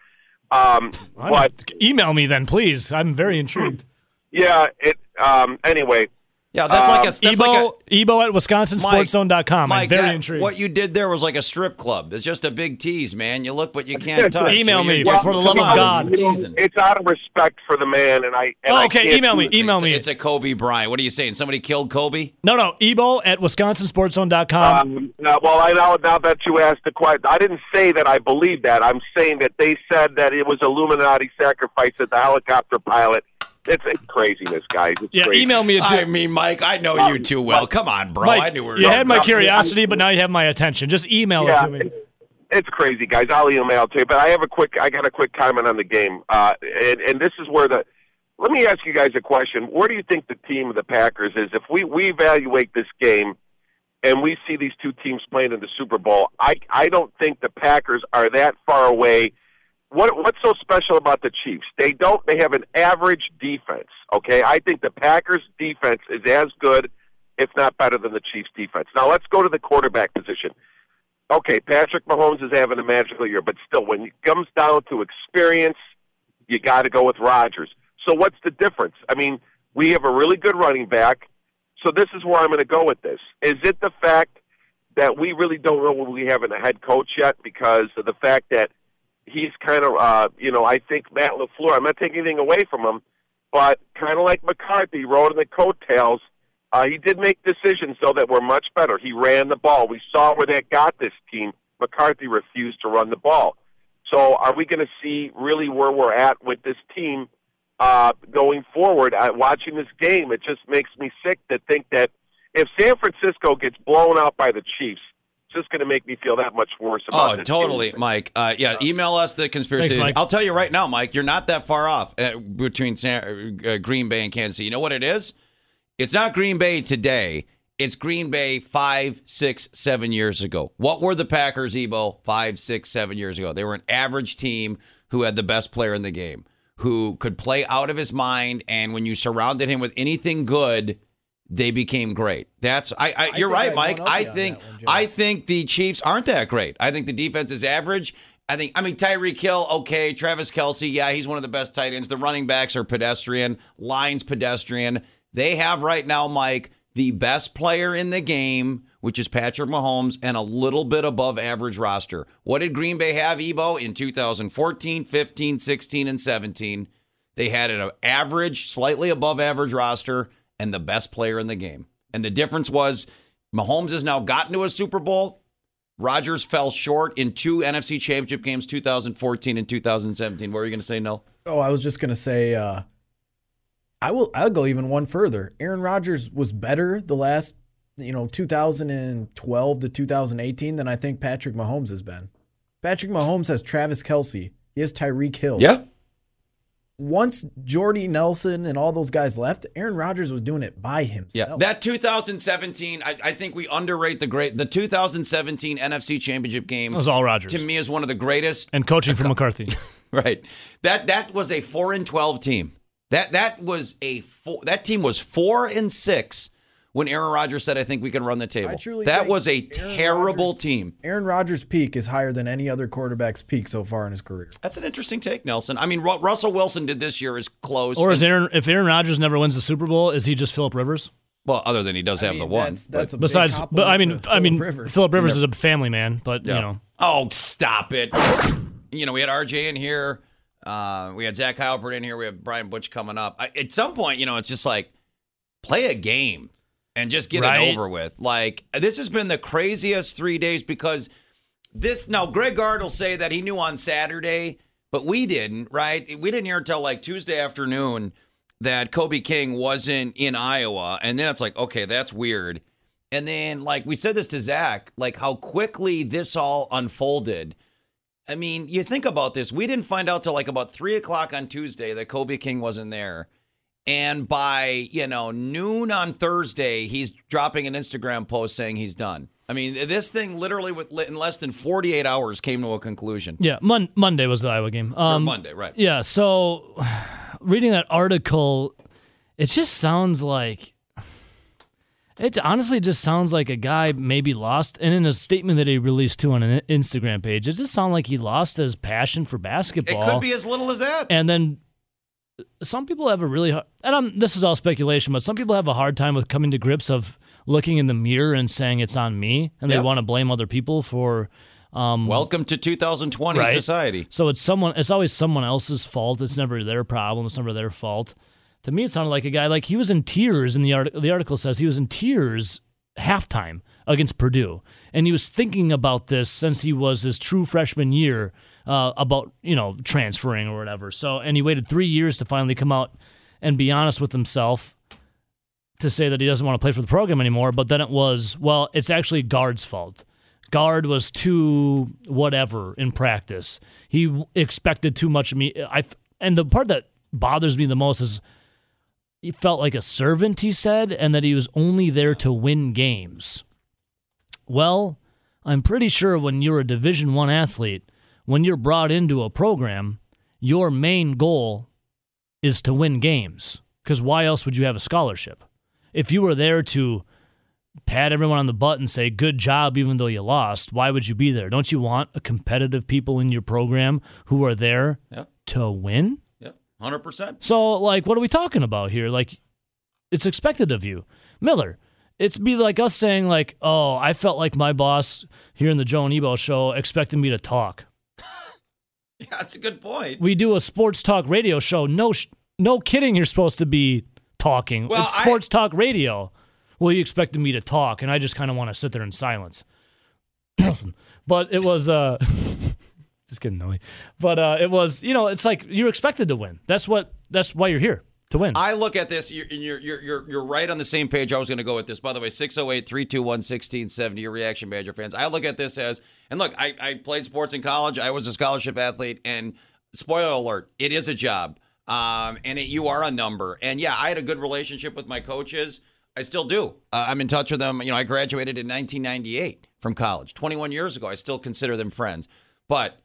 Um, I'm- but email me then, please. I'm very intrigued. Yeah, it. Um, anyway, Yeah, that's like a Um, that's Ebo, like a Ebo at wisconsinsportszone.com. I'm Mike, very that- intrigued. what you did there was like a strip club. It's just a big tease, man. You look, but you can't touch. Email me, you're- for the love of God. you're it's out of respect for the man, and I. And Oh, I okay, can't email me. Email it's, me. A, it's a Kobe Bryant. What are you saying? Somebody killed Kobe? no, no. Ebo at wisconsinsportszone.com. Um, no, well, I now, now that you asked the question, I didn't say that I believe that. I'm saying that they said that it was Illuminati sacrifice at the helicopter pilot. It's, it's craziness, guys. It's yeah, crazy. email me at I mean, Mike, I know you too well. Come on, bro. Mike, I knew we were you had my no, curiosity, but now you have my attention. Just email Yeah, it to me. it's crazy, guys. I'll email to you, but I have a quick. I got a quick comment on the game, uh, and and this is where the. Let me ask you guys a question. Where do you think the team of the Packers is? If we we evaluate this game, and we see these two teams playing in the Super Bowl, I I don't think the Packers are that far away. What what's so special about the Chiefs? They don't. They have an average defense. Okay, I think the Packers defense is as good, if not better, than the Chiefs defense. Now let's go to the quarterback position okay, Patrick Mahomes is having a magical year, but still, when it comes down to experience, you got to go with Rodgers. So what's the difference? I mean, we have a really good running back. So this is where I'm going to go with this. Is it the fact that we really don't know what we have in a head coach yet because of the fact that he's kind of, uh, you know, I think Matt LaFleur, I'm not taking anything away from him, but kind of like McCarthy rode in the coattails uh, he did make decisions, though, that were much better. He ran the ball. We saw where that got this team. McCarthy refused to run the ball. So, are we going to see really where we're at with this team uh, going forward? Uh, watching this game, it just makes me sick to think that if San Francisco gets blown out by the Chiefs, just going to make me feel that much worse about Oh, totally, team. Mike. Uh, yeah, email us the conspiracy. Thanks, Mike. I'll tell you right now, Mike. You're not that far off uh, between San, uh, Green Bay and Kansas City. You know what it is? It's not Green Bay today. It's Green Bay five, six, seven years ago. What were the Packers, Ebo, five, six, seven years ago? They were an average team who had the best player in the game, who could play out of his mind, and when you surrounded him with anything good, they became great. That's I. I, you're right, I'd Mike. I think one, I think the Chiefs aren't that great. I think the defense is average. I think I mean Tyreek Hill, okay. Travis Kelce, yeah, he's one of the best tight ends. The running backs are pedestrian, lines pedestrian. They have right now, Mike, the best player in the game, which is Patrick Mahomes, and a little bit above average roster. What did Green Bay have, Ebo, in 2014, 15, 16, and 17? They had an average, slightly above average roster, and the best player in the game. And the difference was Mahomes has now gotten to a Super Bowl. Rodgers fell short in two NFC championship games, 2014 and 2017. What were you going to say, no? Oh, I was just gonna say, uh, I will. I'll go even one further. Aaron Rodgers was better the last, you know, 2012 to 2018 than I think Patrick Mahomes has been. Patrick Mahomes has Travis Kelce. He has Tyreek Hill. Once Jordy Nelson and all those guys left, Aaron Rodgers was doing it by himself. Yeah, that 2017, I, I think we underrate the great. The 2017 NFC Championship game That was all Rodgers. to me is one of the greatest. and coaching from McCarthy. Right, that that was a four and 12 team. That that was a four. That team was four and six when Aaron Rodgers said, "I think we can run the table." I truly that was a Aaron terrible Rodgers- team. Aaron Rodgers' peak is higher than any other quarterback's peak so far in his career. That's an interesting take, Nelson. I mean, Ru- Russell Wilson did this year is close. or is Aaron if Aaron Rodgers never wins the Super Bowl, is he just Philip Rivers? well, other than he does have mean, the one. That's, that's a big Besides, but I mean, I mean, Phillip Rivers. Philip Rivers is a family man, but Yeah. you know, Oh, stop it. You know, we had RJ in here. Uh, we had Zach Heilprin in here. We have Brian Butch coming up. I, at some point, you know, it's just like play a game and just get Right. it over with. Like this has been the craziest three days because this now Greg Gard will say that he knew on Saturday, but we didn't, right? We didn't hear until like Tuesday afternoon that Kobe King wasn't in Iowa, and then it's like, okay, that's weird. And then, like we said this to Zach, like how quickly this all unfolded. I mean, you think about this. We didn't find out till like about three o'clock on Tuesday that Kobe King wasn't there. And by, you know, noon on Thursday, he's dropping an Instagram post saying he's done. I mean, this thing literally with in less than 48 hours came to a conclusion. Yeah, Mon- Monday was the Iowa game. Um, Monday, right. Yeah, so reading that article, it just sounds like it honestly just sounds like a guy maybe lost and in a statement that he released too on an Instagram page, it just sounds like he lost his passion for basketball. It could be as little as that. And then some people have a really hard, and I'm, this is all speculation, but some people have a hard time with coming to grips of looking in the mirror and saying it's on me, and they Yep. want to blame other people for. Um, Welcome to 2020 Right. society. so it's someone. It's always someone else's fault. It's never their problem. It's never their fault. To me, it sounded like a guy like he was in tears. In the article, the article says he was in tears halftime against Purdue, and he was thinking about this since he was his true freshman year uh, about you know transferring or whatever. So, and he waited three years to finally come out and be honest with himself to say that he doesn't want to play for the program anymore. But then it was well, it's actually Gard's fault. Gard was too whatever in practice. He expected too much of me. I and the part that bothers me the most is he felt like a servant. He said, and that he was only there to win games. Well, I'm pretty sure when you're a Division One athlete, when you're brought into a program, your main goal is to win games. Because why else would you have a scholarship? If you were there to pat everyone on the butt and say good job even though you lost why would you be there don't you want a competitive people in your program who are there Yep. to win Yep. 100%. so like what are we talking about here like it's expected of you miller it's be like us saying like oh i felt like my boss here in the joe and ebo show expected me to talk Yeah, that's a good point. we do a sports talk radio show. No sh- no kidding you're supposed to be talking. Well, it's I- sports talk radio. Well you expected me to talk and i just kind of want to sit there in silence. But it was uh just getting annoying. But uh it was you know it's like you're expected to win. That's what that's why you're here to win I look at this, you're, you're, you're, you're, right on the same page. I was going to go with this. By the way, 608 321 1670, your reaction, Badger fans. I look at this as, and look, I, I played sports in college. I was a scholarship athlete, and spoiler alert, it is a job. Um, and it, you are a number. And yeah, I had a good relationship with my coaches. I still do. Uh, I'm in touch with them. You know, I graduated in 1998 from college, 21 years ago. I still consider them friends. But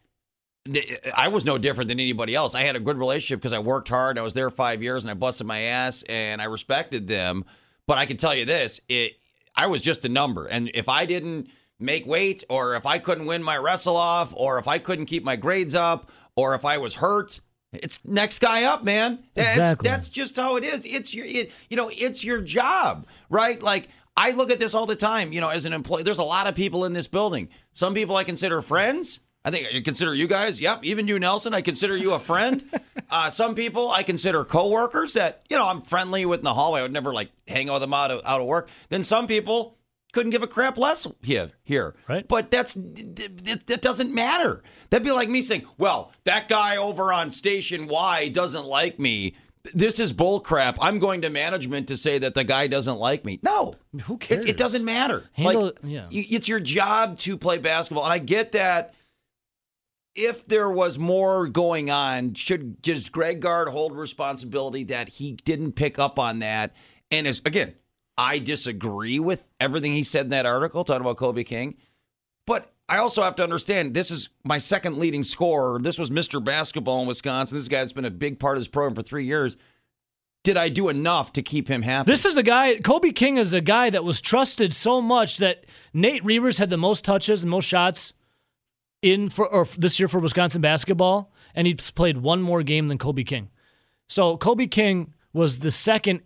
I was no different than anybody else. I had a good relationship because I worked hard. I was there five years and I busted my ass and I respected them. But I can tell you this: it, I was just a number, and if I didn't make weight, or if I couldn't win my wrestle off, or if I couldn't keep my grades up, or if I was hurt. It's next guy up, man. That's, Exactly. that's just how it is. It's your, it, you know, it's your job, right? Like I look at this all the time. You know, as an employee, there's a lot of people in this building. Some people I consider friends. I think I consider you guys. Yep, even you, Nelson. I consider you a friend. uh, some people I consider coworkers that you know I'm friendly with in the hallway. I would never like hang out with them out of out of work. Then some people couldn't give a crap less here here. Right. But that's that, that doesn't matter. That'd be like me saying, "Well, that guy over on station Y doesn't like me." This is bull crap. I'm going to management to say that the guy doesn't like me. No, Who It, cares? it doesn't matter. Handle like, yeah. it's your job to play basketball, and I get that. If there was more going on, should just Greg Gard hold responsibility that he didn't pick up on that? And as again, I disagree with everything he said in that article talking about Kobe King, but I also have to understand this is my second leading scorer. This was Mr. Basketball in Wisconsin. This guy that's been a big part of this program for three years. Did I do enough to keep him happy? This is a guy, Kobe King is a guy that was trusted so much that Nate Reuvers had the most touches and most shots in for or this year for Wisconsin basketball, and he's played one more game than Kobe King. So Kobe King was the second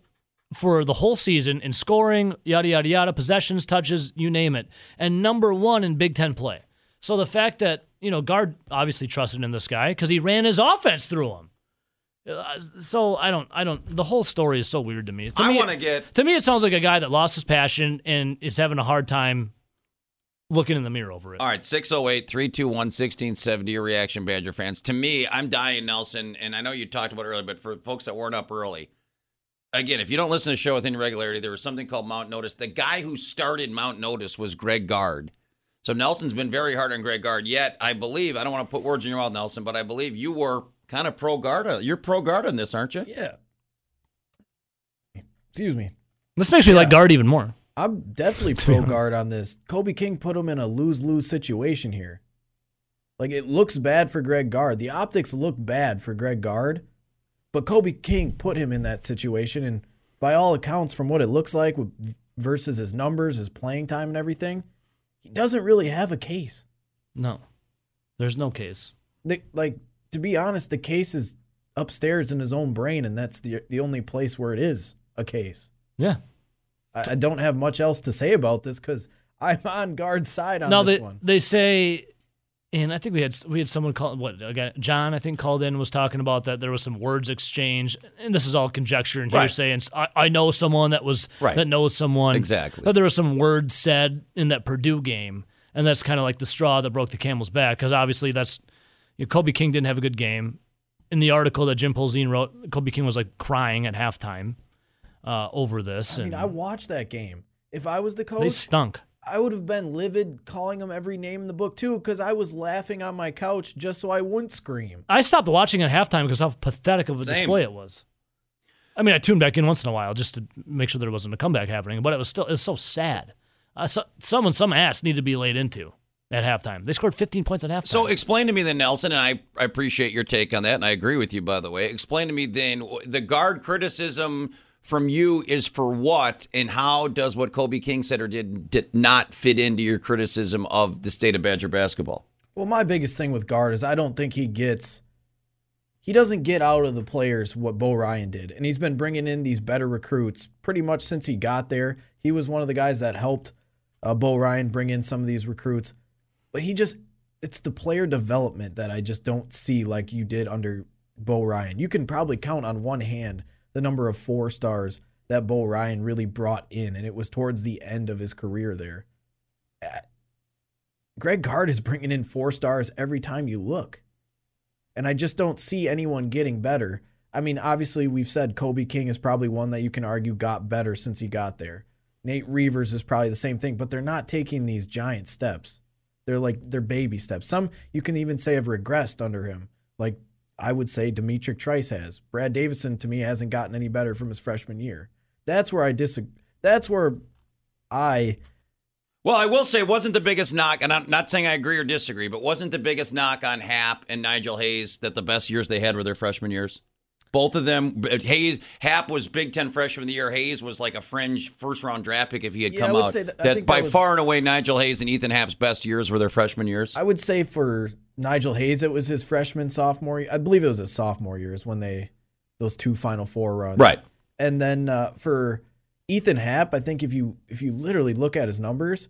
for the whole season in scoring, yada yada yada, possessions, touches, you name it, and number one in Big Ten play. So the fact that you know Gard obviously trusted in this guy because he ran his offense through him. Uh, So I don't, I don't. The whole story is so weird to me. To I me, want to get to me, it sounds like a guy that lost his passion and is having a hard time looking in the mirror over it. All right, 608 321 1670, your reaction, Badger fans. To me, I'm dying, Nelson, and I know you talked about it earlier, but for folks that weren't up early, again, if you don't listen to the show with any regularity, there was something called Mount Notice. The guy who started Mount Notice was Greg Gard. So Nelson's been very hard on Greg Gard. Yet, I believe, I don't want to put words in your mouth, Nelson, but I believe you were kind of pro Gard. Uh, you're pro Gard on this, aren't you? Yeah. Excuse me. This makes me like Gard even more. I'm definitely pro Gard on this. Kobe King put him in a lose lose situation here. Like it looks bad for Greg Gard. The optics look bad for Greg Gard, but Kobe King put him in that situation. And by all accounts, from what it looks like versus his numbers, his playing time, and everything, he doesn't really have a case. No, there's no case. Like to be honest, the case is upstairs in his own brain, and that's the the only place where it is a case. Yeah. I, I don't have much else to say about this because I'm on Gard's side on no, this they, one. they say, and I think we had we had someone call what again, John I think called in and was talking about that there was some words exchanged, and this is all conjecture and Right. hearsay. And s- I, I know someone that was Right. that knows someone Exactly. That there was some words said in that Purdue game, and that's kind of like the straw that broke the camel's back because obviously that's you know, Kobe King didn't have a good game. In the article that Jim Polzin wrote, Kobe King was like crying at halftime uh, over this. I mean, I watched that game. If I was the coach, they coach, stunk. I would have been livid calling him every name in the book too because I was laughing on my couch just so I wouldn't scream. I stopped watching at halftime because how pathetic of a Same. display it was. I mean, I tuned back in once in a while just to make sure there wasn't a comeback happening, but it was still it was so sad. Uh, so, someone, some ass needed to be laid into at halftime. They scored 15 points at halftime. So explain to me then, Nelson, and I, I appreciate your take on that, and I agree with you, by the way. Explain to me then the Gard criticism from you is for what, and how does what Kobe King said or did, did not fit into your criticism of the state of Badger basketball? Well, my biggest thing with Gard is I don't think he gets. He doesn't get out of the players what Bo Ryan did. And he's been bringing in these better recruits pretty much since he got there. He was one of the guys that helped uh, Bo Ryan bring in some of these recruits. But he just, it's the player development that I just don't see like you did under Bo Ryan. You can probably count on one hand the number of four stars that Bo Ryan really brought in. And it was towards the end of his career there. Greg Gard is bringing in four stars every time you look. And I just don't see anyone getting better. I mean, obviously, we've said Kobe King is probably one that you can argue got better since he got there. Nate Reuvers is probably the same thing, but they're not taking these giant steps. They're like they're baby steps. Some you can even say have regressed under him. Like I would say D'Mitrik Trice has. Brad Davison to me hasn't gotten any better from his freshman year. That's where I disagree. That's where I Well, I will say it wasn't the biggest knock, and I'm not saying I agree or disagree, but wasn't the biggest knock on Happ and Nigel Hayes that the best years they had were their freshman years? Both of them, Hayes, Happ was Big Ten freshman of the year. Hayes was like a fringe first round draft pick if he had Yeah, I come would out. say that- I that think by that was- far and away, Nigel Hayes and Ethan Happ's best years were their freshman years. I would say for Nigel Hayes, it was his freshman sophomore. year. I believe it was his sophomore years when they those two Final Four runs. Right. And then uh, for Ethan Happ, I think if you if you literally look at his numbers,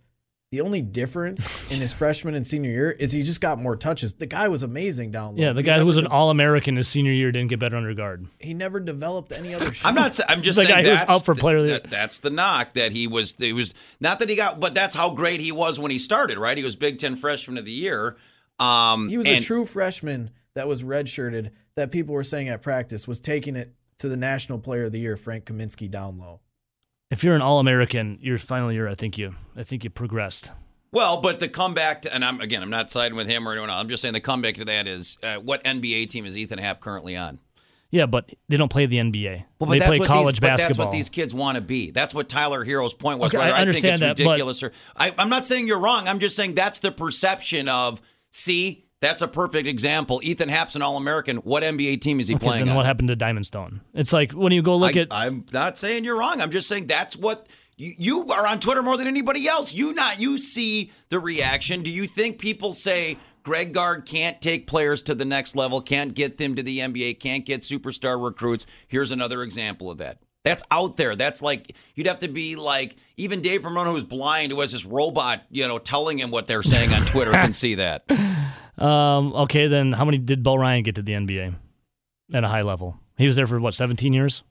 the only difference in his freshman and senior year is he just got more touches. The guy was amazing down low. yeah, the guy who was an All American his senior year didn't get better under Gard. he never developed any other. Shot. I'm not. I'm just The saying guy who that's up for the- player the- that- that's the knock that he was. He was not that he got, but that's how great he was when he started. Right, he was Big Ten freshman of the year. Um, He was and- a true freshman that was redshirted. That people were saying at practice was taking it to the National Player of the Year, Frank Kaminsky, down low. If you're an All American, your final year, I think you, I think you progressed. Well, but the comeback, to, and I'm again, I'm not siding with him or anyone else. I'm just saying the comeback to that is uh, what NBA team is Ethan Happ currently on? Yeah, but they don't play the NBA. Well, they that's play what college these, but basketball. that's what these kids want to be. That's what Tyler Herro's point was. Okay, whether I I, think it's understand that, but- ridiculous or I, I'm not saying you're wrong. I'm just saying that's the perception of. See, that's a perfect example. Ethan Happ's an All-American. What NBA team is he Okay, playing then on? what happened to Diamond Stone? It's like when you go look I, at I'm not saying you're wrong. I'm just saying that's what you, you are on Twitter more than anybody else. You not you see the reaction. Do you think people say Greg Gard can't take players to the next level, can't get them to the NBA, can't get superstar recruits? Here's another example of that. That's out there. That's like you'd have to be like even Dave Ramona, who's blind, who has this robot, you know, telling him what they're saying on Twitter, can see that. Um, okay, then how many did Bo Ryan get to the NBA at a high level? He was there for what, 17 years?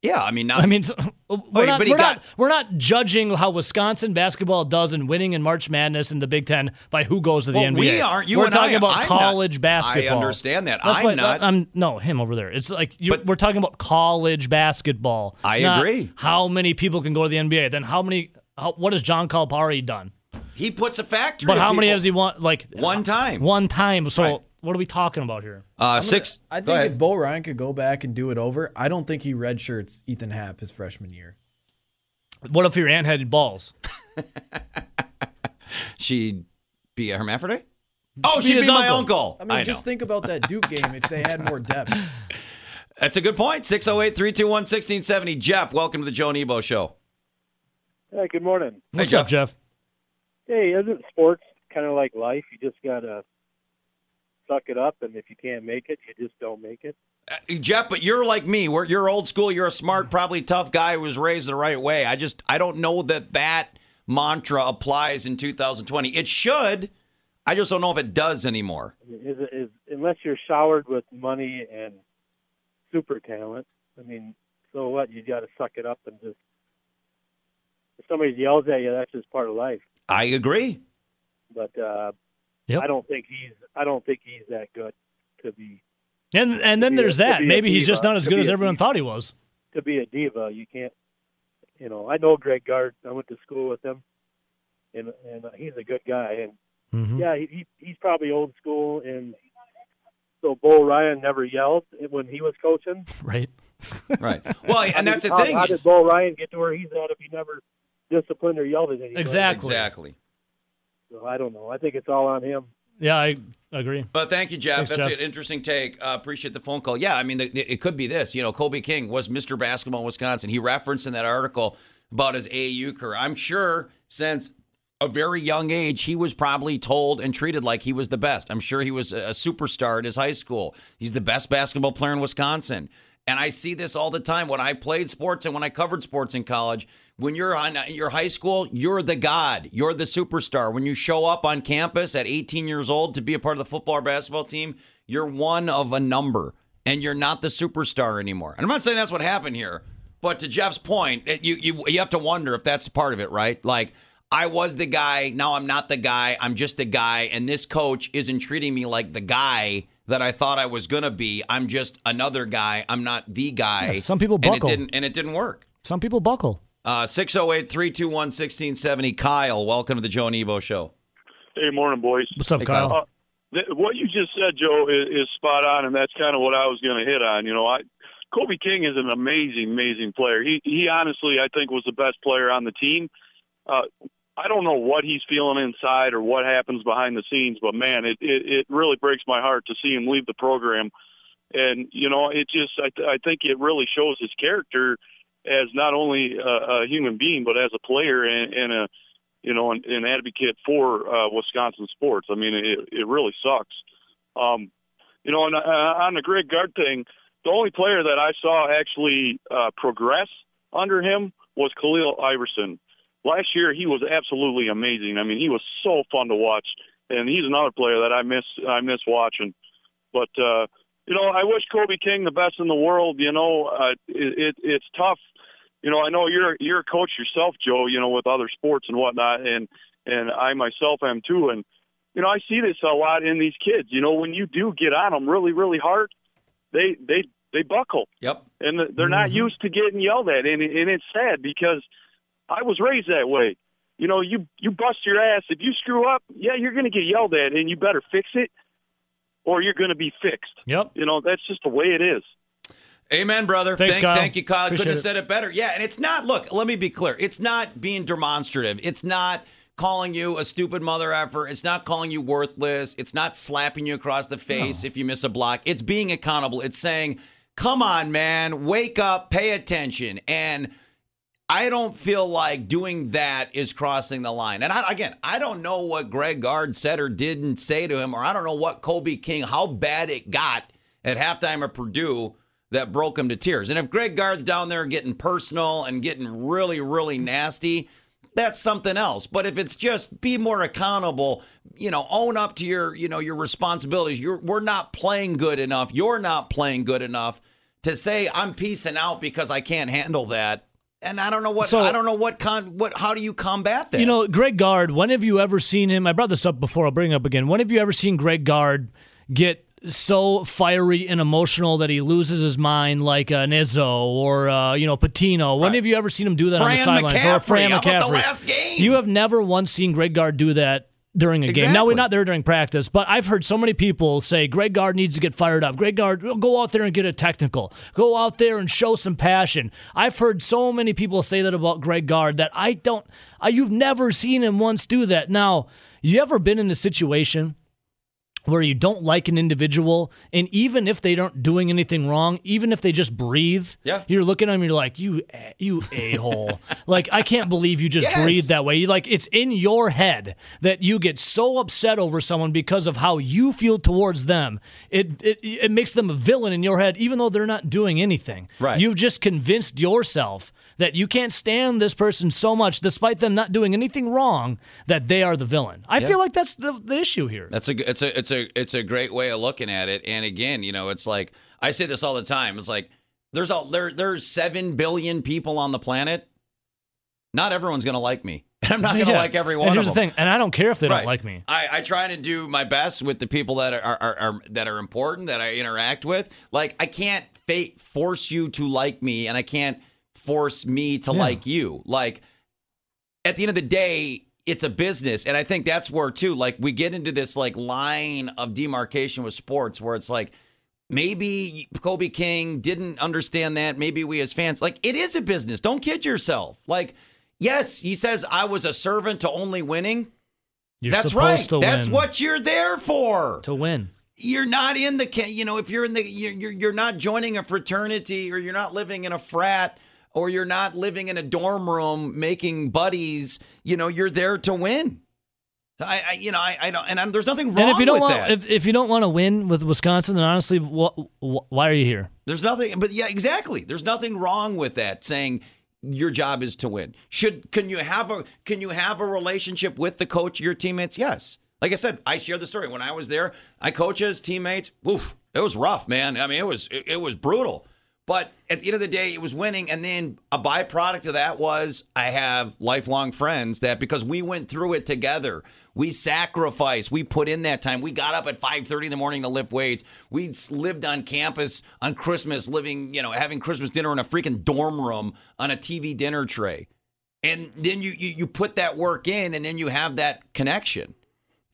Yeah, I mean, not, I mean, we're, Wait, not, we're, got- not, we're not judging how Wisconsin basketball does in winning in March Madness in the Big Ten by who goes to the Well, NBA. we aren't. You we're and talking I- about I'm not- college I basketball. understand that. That's I'm why- not. I'm no him over there. It's like you, we're talking about college basketball. I not agree. How many people can go to the NBA? Then how many? How, what has John Calipari done? he puts a factory. But how many has he won? Like One time. One time. So Right. What are we talking about here? Uh, six. I think if Bo Ryan could go back and do it over, I don't think he redshirts Ethan Happ his freshman year. What if your aunt had balls? she'd be a hermaphrodite. Oh, she'd his be my uncle. uncle. I mean, know. just think about that Duke game if they had more depth. That's a good point. 608 321 1670. Jeff, welcome to the Joe and Ebo Show. Hey, good morning. What's Jeff. up, Jeff? Hey, isn't sports kind of like life? You just gotta suck it up, and if you can't make it, you just don't make it. Uh, Jeff, but you're like me. We're, you're old school. You're a smart, probably tough guy who was raised the right way. I just, I don't know that that mantra applies in 2020. It should. I just don't know if it does anymore. I mean, is, unless you're showered with money and super talent. I mean, so what? You got to suck it up and just. If somebody yells at you, that's just part of life. I agree. But uh, Yep. I don't think he's. I don't think he's that good to be And and then be a- there's that. Maybe he's just not as to good as everyone diva. thought he was. to be a diva. You can't, you know. I know Greg Gard. I went to school with him, and and uh, he's a good guy. And Mhm. yeah, he, he he's probably old school. And so Bo Ryan never yelled when he was coaching. Right. Right. Well, I and that's the how, thing. How did Bo Ryan get to where he's at if he never disciplined or yelled at anybody? Exactly. Exactly. So I don't know. I think it's all on him. Yeah, I agree. But thank you, Jeff. Thanks, That's Jeff. an interesting take. Uh, appreciate the phone call. Yeah, I mean, the, it could be this. You know, Kobe King was Mr. Basketball in Wisconsin. He referenced in that article about his AAU career. I'm sure since a very young age, he was probably told and treated like he was the best. I'm sure he was a a superstar at his high school. He's the best basketball player in Wisconsin. And I see this all the time when I played sports and when I covered sports in college. When you're on in your high school, you're the god. You're the superstar. When you show up on campus at 18 years old to be a part of the football or basketball team, you're one of a number and you're not the superstar anymore. And I'm not saying that's what happened here, but to Jeff's point, it, you you you have to wonder if that's part of it, right? Like I was the guy, now I'm not the guy. I'm just a guy and this coach isn't treating me like the guy that I thought I was going to be. I'm just another guy. I'm not the guy. Yeah, some people and it didn't and it didn't work. Some people buckle. Uh 608-321-1670 Kyle, welcome to the Joe and Ebo show. Hey, morning, boys. What's up, Hey, Kyle? Kyle. Uh, th- what you just said, Joe, is, is spot on, and that's kind of what I was going to hit on. You know, I Kobe King is an amazing, amazing player. He he honestly, I think, was the best player on the team. Uh, I don't know what he's feeling inside or what happens behind the scenes, but man, it it, it really breaks my heart to see him leave the program. And you know, it just I, th- I think it really shows his character as not only a, a human being but as a player and, and a you know an, an advocate for uh, Wisconsin sports. I mean, it it really sucks. Um, you know, and uh, on the Greg Gard thing, the only player that I saw actually uh, progress under him was Khalil Iverson. Last year, he was absolutely amazing. I mean, he was so fun to watch, and he's another player that I miss. I miss watching. But uh, you know, I wish Kobe King the best in the world. You know, uh, it, it, it's tough. You know, I know you're you're a coach yourself, Joe. You know, with other sports and whatnot, and and I myself am too. And you know, I see this a lot in these kids. You know, when you do get on them really, really hard, they they they buckle. Yep. And they're not mm-hmm. used to getting yelled at, and and it's sad because I was raised that way. You know, you you bust your ass if you screw up. Yeah, you're going to get yelled at, and you better fix it, or you're going to be fixed. Yep. You know, that's just the way it is. Amen, brother. Thanks, thank, Kyle. thank you, Kyle. Appreciate couldn't have said it better. Yeah, and it's not, look, let me be clear. It's not being demonstrative. It's not calling you a stupid mother effer. It's not calling you worthless. It's not slapping you across the face if you miss a block. It's being accountable. It's saying, come on, man, wake up, pay attention. And I don't feel like doing that is crossing the line. And I, again, I don't know what Greg Gard said or didn't say to him, or I don't know what Kobe King, how bad it got at halftime at Purdue that broke him to tears. And if Greg Gard's down there getting personal and getting really, really nasty, that's something else. But if it's just be more accountable, you know, own up to your, you know, your responsibilities. You're we're not playing good enough. You're not playing good enough. to say I'm piecing out because I can't handle that. And I don't know what So- I don't know what con what how do you combat that? You know, Greg Gard, when have you ever seen him? I brought this up before, I'll bring it up again. When have you ever seen Greg Gard get so fiery and emotional that he loses his mind like an Izzo or, uh, you know, Pitino? When have you ever seen him do that on the Fran sidelines? Or Fran McCaffery, how McCaffery? the last game? You have never once seen Greg Gard do that during a game. Now, we're not there during practice, but I've heard so many people say Greg Gard needs to get fired up. Greg Gard, go out there and get a technical. Go out there and show some passion. I've heard so many people say that about Greg Gard that I don't, I, you've never seen him once do that. Now, you ever been in a situation where you don't like an individual, and even if they aren't doing anything wrong, even if they just breathe, Yeah. you're looking at them, you're like, you, a- you a hole. like I can't believe you just Yes. breathe that way. You like it's in your head that you get so upset over someone because of how you feel towards them. It it it makes them a villain in your head, even though they're not doing anything. Right. You've just convinced yourself that you can't stand this person so much, despite them not doing anything wrong, that they are the villain. I Yeah. feel like that's the, the issue here. That's a it's a it's a it's a great way of looking at it. And again, you know, it's like I say this all the time. It's like there's all there there's seven billion people on the planet. Not everyone's gonna like me. And I'm not gonna Yeah. like every And one here's of the them. thing, and I don't care if they Right. don't like me. I, I try to do my best with the people that are, are, are that are important that I interact with. Like I can't fa- force you to like me, and I can't force me to Yeah. like you. Like at the end of the day, it's a business, and I think that's where too. Like we get into this like line of demarcation with sports, where it's like maybe Kobe King didn't understand that. Maybe we as fans, like it is a business. Don't kid yourself. Like yes, he says I was a servant to only winning. You're That's supposed right. That's what you're there for. to win. You're not in the, you know, if you're in the, you're you're not joining a fraternity, or you're not living in a frat, or you're not living in a dorm room making buddies. You know, you're there to win. I, I you know, I, I don't, and I'm, there's nothing wrong And if you don't with want, that. if, if you don't want to win with Wisconsin, then honestly, wh- wh- why are you here? There's nothing, but yeah, exactly. There's nothing wrong with that. Saying your job is to win. Should can you have a can you have a relationship with the coach, your teammates? Yes. Like I said, I shared the story when I was there. I coaches, teammates. Oof, it was rough, man. I mean, it was it, it was brutal. But at the end of the day, it was winning. And then a byproduct of that was I have lifelong friends that because we went through it together, we sacrificed, we put in that time. We got up at 5:30 in the morning to lift weights. We lived on campus on Christmas, living, you know, having Christmas dinner in a freaking dorm room on a TV dinner tray. And then you you, you put that work in and then you have that connection.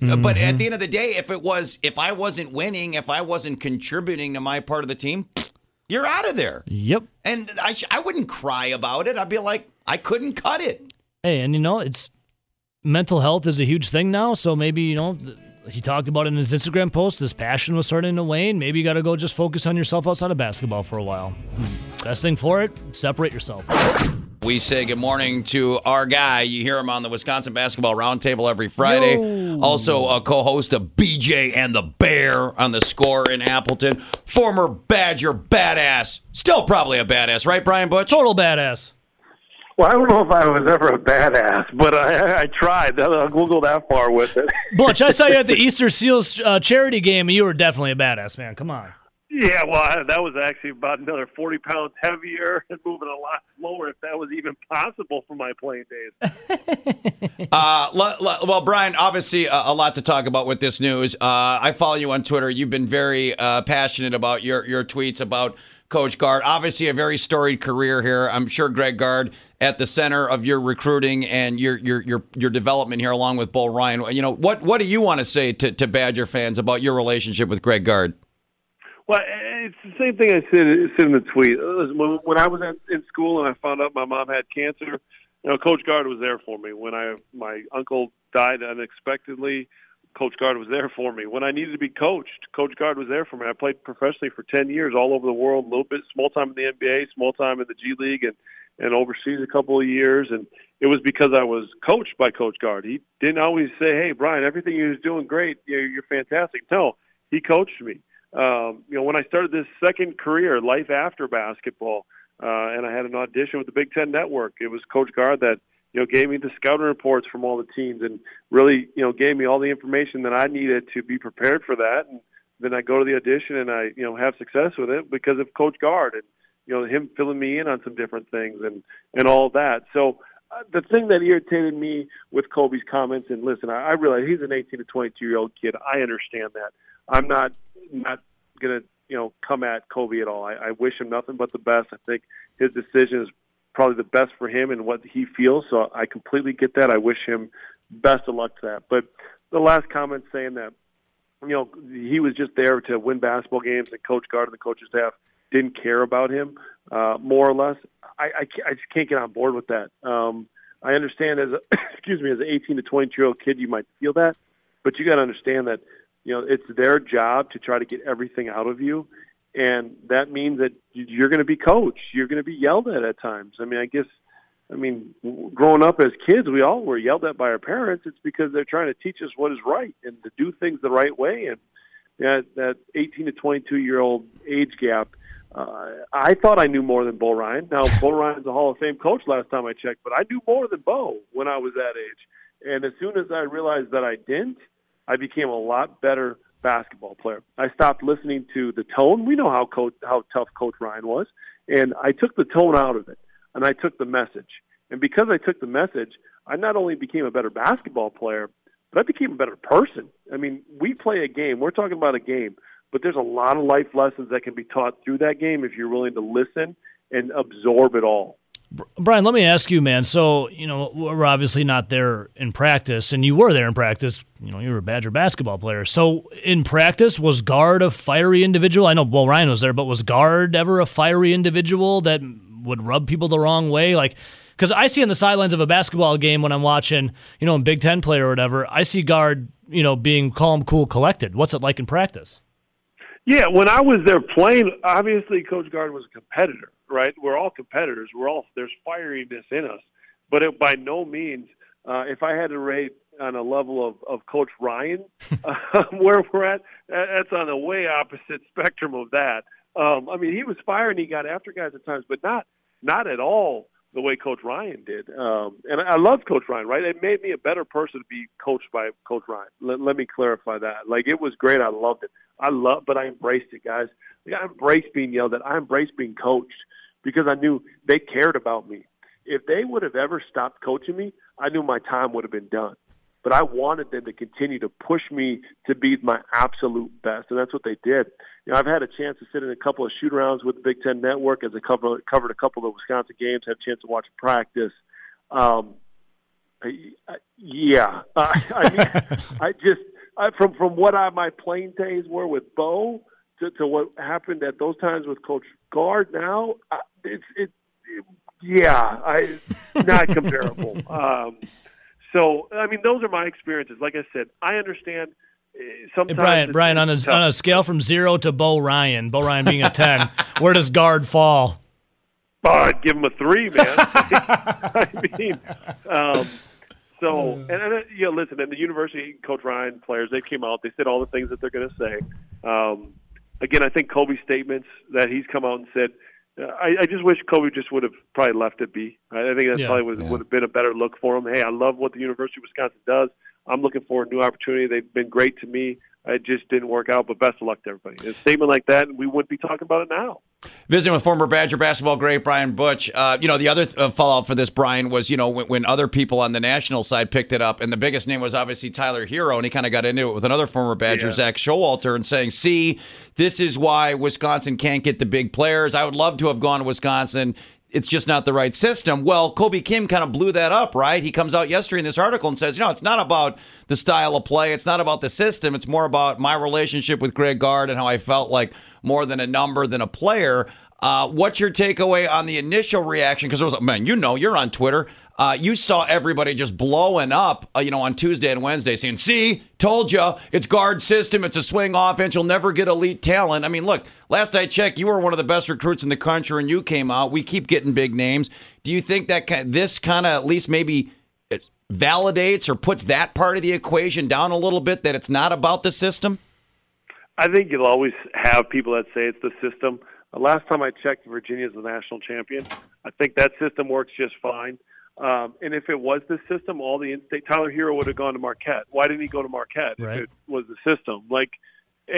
Uh, But at the end of the day, if it was if I wasn't winning, if I wasn't contributing to my part of the team, you're out of there. Yep. And I sh- I wouldn't cry about it. I'd be like, I couldn't cut it. Hey, and you know, it's mental health is a huge thing now. So maybe you know, th- he talked about it in his Instagram post. This passion was starting to wane. Maybe you got to go just focus on yourself outside of basketball for a while. Best thing for it: separate yourself. We say good morning to our guy. You hear him on the Wisconsin Basketball Roundtable every Friday. Yo. Also, a co-host of BJ and the Bear on the Score in Appleton. Former Badger badass, still probably a badass, right, Brian Butch? Total badass. Well, I don't know if I was ever a badass, but I, I tried. I'll we'll go that far with it. Butch, I saw you at the Easter Seals uh, charity game, and you were definitely a badass, man. Come on. Yeah, well, that was actually about another 40 pounds heavier and moving a lot slower, if that was even possible for my playing days. Uh, le- le- well, Brian, obviously uh, a lot to talk about with this news. Uh, I follow you on Twitter. You've been very uh, passionate about your your tweets about Coach Gard. Obviously, a very storied career here. I'm sure Greg Gard at the center of your recruiting and your your your your development here, along with Bo Ryan. You know what what do you want to say to to Badger fans about your relationship with Greg Gard? Well, it's the same thing I said, said in the tweet. When, I was in, in school and I found out my mom had cancer, you know, Coach Gard was there for me. When I my uncle died unexpectedly, Coach Gard was there for me. When I needed to be coached, Coach Gard was there for me. I played professionally for ten years, all over the world, a little bit, small time in the NBA, small time in the G League, and and overseas a couple of years. And it was because I was coached by Coach Gard. He didn't always say, "Hey, Brian, everything you're doing great. You're, you're fantastic." No, he coached me. Um, you know, when I started this second career, life after basketball, uh, and I had an audition with the Big Ten Network, it was Coach Gard that you know gave me the scouting reports from all the teams and really you know gave me all the information that I needed to be prepared for that. And then I go to the audition and I, you know, have success with it because of Coach Gard and you know him filling me in on some different things and and all that. So uh, the thing that irritated me with Kobe's comments, and listen, I, I realize he's an 18 to 22 year old kid. I understand that. I'm not not gonna you know come at Kobe at all. I, I wish him nothing but the best. I think his decision is probably the best for him and what he feels. So I completely get that. I wish him best of luck to that. But the last comment saying that you know he was just there to win basketball games, and Coach Gard and the coaching staff didn't care about him uh, more or less. I, I, I just can't get on board with that. Um, I understand as a, excuse me as an 18 to 22 year old kid you might feel that, but you got to understand that you know it's their job to try to get everything out of you, and that means that you're going to be coached. You're going to be yelled at at times. I mean, I guess. I mean, growing up as kids, we all were yelled at by our parents. It's because they're trying to teach us what is right and to do things the right way. And that that 18 to 22 year old age gap uh, I thought I knew more than Bo Ryan. Now, Bo Ryan's a Hall of Fame coach last time I checked, but I knew more than Bo when I was that age. And as soon as I realized that I didn't, I became a lot better basketball player. I stopped listening to the tone. We know how coach, how tough Coach Ryan was, and I took the tone out of it, and I took the message. And because I took the message, I not only became a better basketball player, but I became a better person. I mean, we play a game. We're talking about a game but there's a lot of life lessons that can be taught through that game if you're willing to listen and absorb it all. Brian, let me ask you, man. So, you know, we're obviously not there in practice, and you were there in practice. You know, you were a Badger basketball player. So, in practice, was Gard a fiery individual? I know well, Ryan was there, but was Gard ever a fiery individual that would rub people the wrong way? Like, because I see on the sidelines of a basketball game when I'm watching, you know, a Big Ten player or whatever, I see Gard, you know, being calm, cool, collected. What's it like in practice? Yeah, when I was there playing, obviously Coach Gard was a competitor, right? We're all competitors. We're all there's fieriness in us, but it, by no means, uh, if I had to rate on a level of, of Coach Ryan, uh, where we're at, that's on the way opposite spectrum of that. Um, I mean, he was firing, he got after guys at times, but not not at all the way Coach Ryan did. Um, and I love Coach Ryan, right? It made me a better person to be coached by Coach Ryan. Let, let me clarify that. Like it was great. I loved it. I love, but I embraced it, guys. Like, I embraced being yelled at. I embraced being coached because I knew they cared about me. If they would have ever stopped coaching me, I knew my time would have been done. But I wanted them to continue to push me to be my absolute best, and that's what they did. You know, I've had a chance to sit in a couple of shoot arounds with the Big Ten Network as I cover, covered a couple of the Wisconsin games, had a chance to watch practice. Um, yeah, uh, I mean, I just I, from from what I, my playing days were with Bo to, to what happened at those times with Coach Gard. Now it's it, it, yeah, I not comparable. um, so I mean, those are my experiences. Like I said, I understand. eh, Sometimes Hey, Brian, Brian, on a, tough. on a scale from zero to Bo Ryan, Bo Ryan being a 10, where does Gard fall? Oh, I'd give him a three, man. I mean, um, so and, and uh, you know, listen, and the university coach Ryan players, they came out, they said all the things that they're going to say. Um, again, I think Kobe's statements that he's come out and said. uh, I, I just wish Kobe just would have probably left it be. I I think that Yeah. probably would, Yeah. would have been a better look for him. Hey, I love what the University of Wisconsin does. I'm looking for a new opportunity. They've been great to me. It just didn't work out, but best of luck to everybody. A statement like that, we wouldn't be talking about it now. Visiting with former Badger basketball great Brian Butch. Uh, you know, the other uh, fallout for this, Brian, was, you know, when, when other people on the national side picked it up, and the biggest name was obviously Tyler Herro, and he kind of got into it with another former Badger, Yeah. Zak Showalter, and saying, see, this is why Wisconsin can't get the big players. I would love to have gone to Wisconsin. It's just not the right system. Well, Kobe King kind of blew that up, right? He comes out yesterday in this article and says, you know, it's not about the style of play. It's not about the system. It's more about my relationship with Greg Gard and how I felt like more than a number than a player. Uh, what's your takeaway on the initial reaction? Because it was, man, you know, you're on Twitter. Uh, you saw everybody just blowing up, uh, you know, on Tuesday and Wednesday, saying, "See, told you, it's Gard system, it's a swing offense. You'll never get elite talent." I mean, look, last I checked, you were one of the best recruits in the country, and you came out. We keep getting big names. Do you think that ki- this kind of at least maybe validates or puts that part of the equation down a little bit? That it's not about the system. I think you'll always have people that say it's the system. The last time I checked, Virginia's the national champion. I think that system works just fine. Um, and if it was the system, all the in-state Tyler Herro would have gone to Marquette. Why didn't he go to Marquette Right. if it was the system? Like,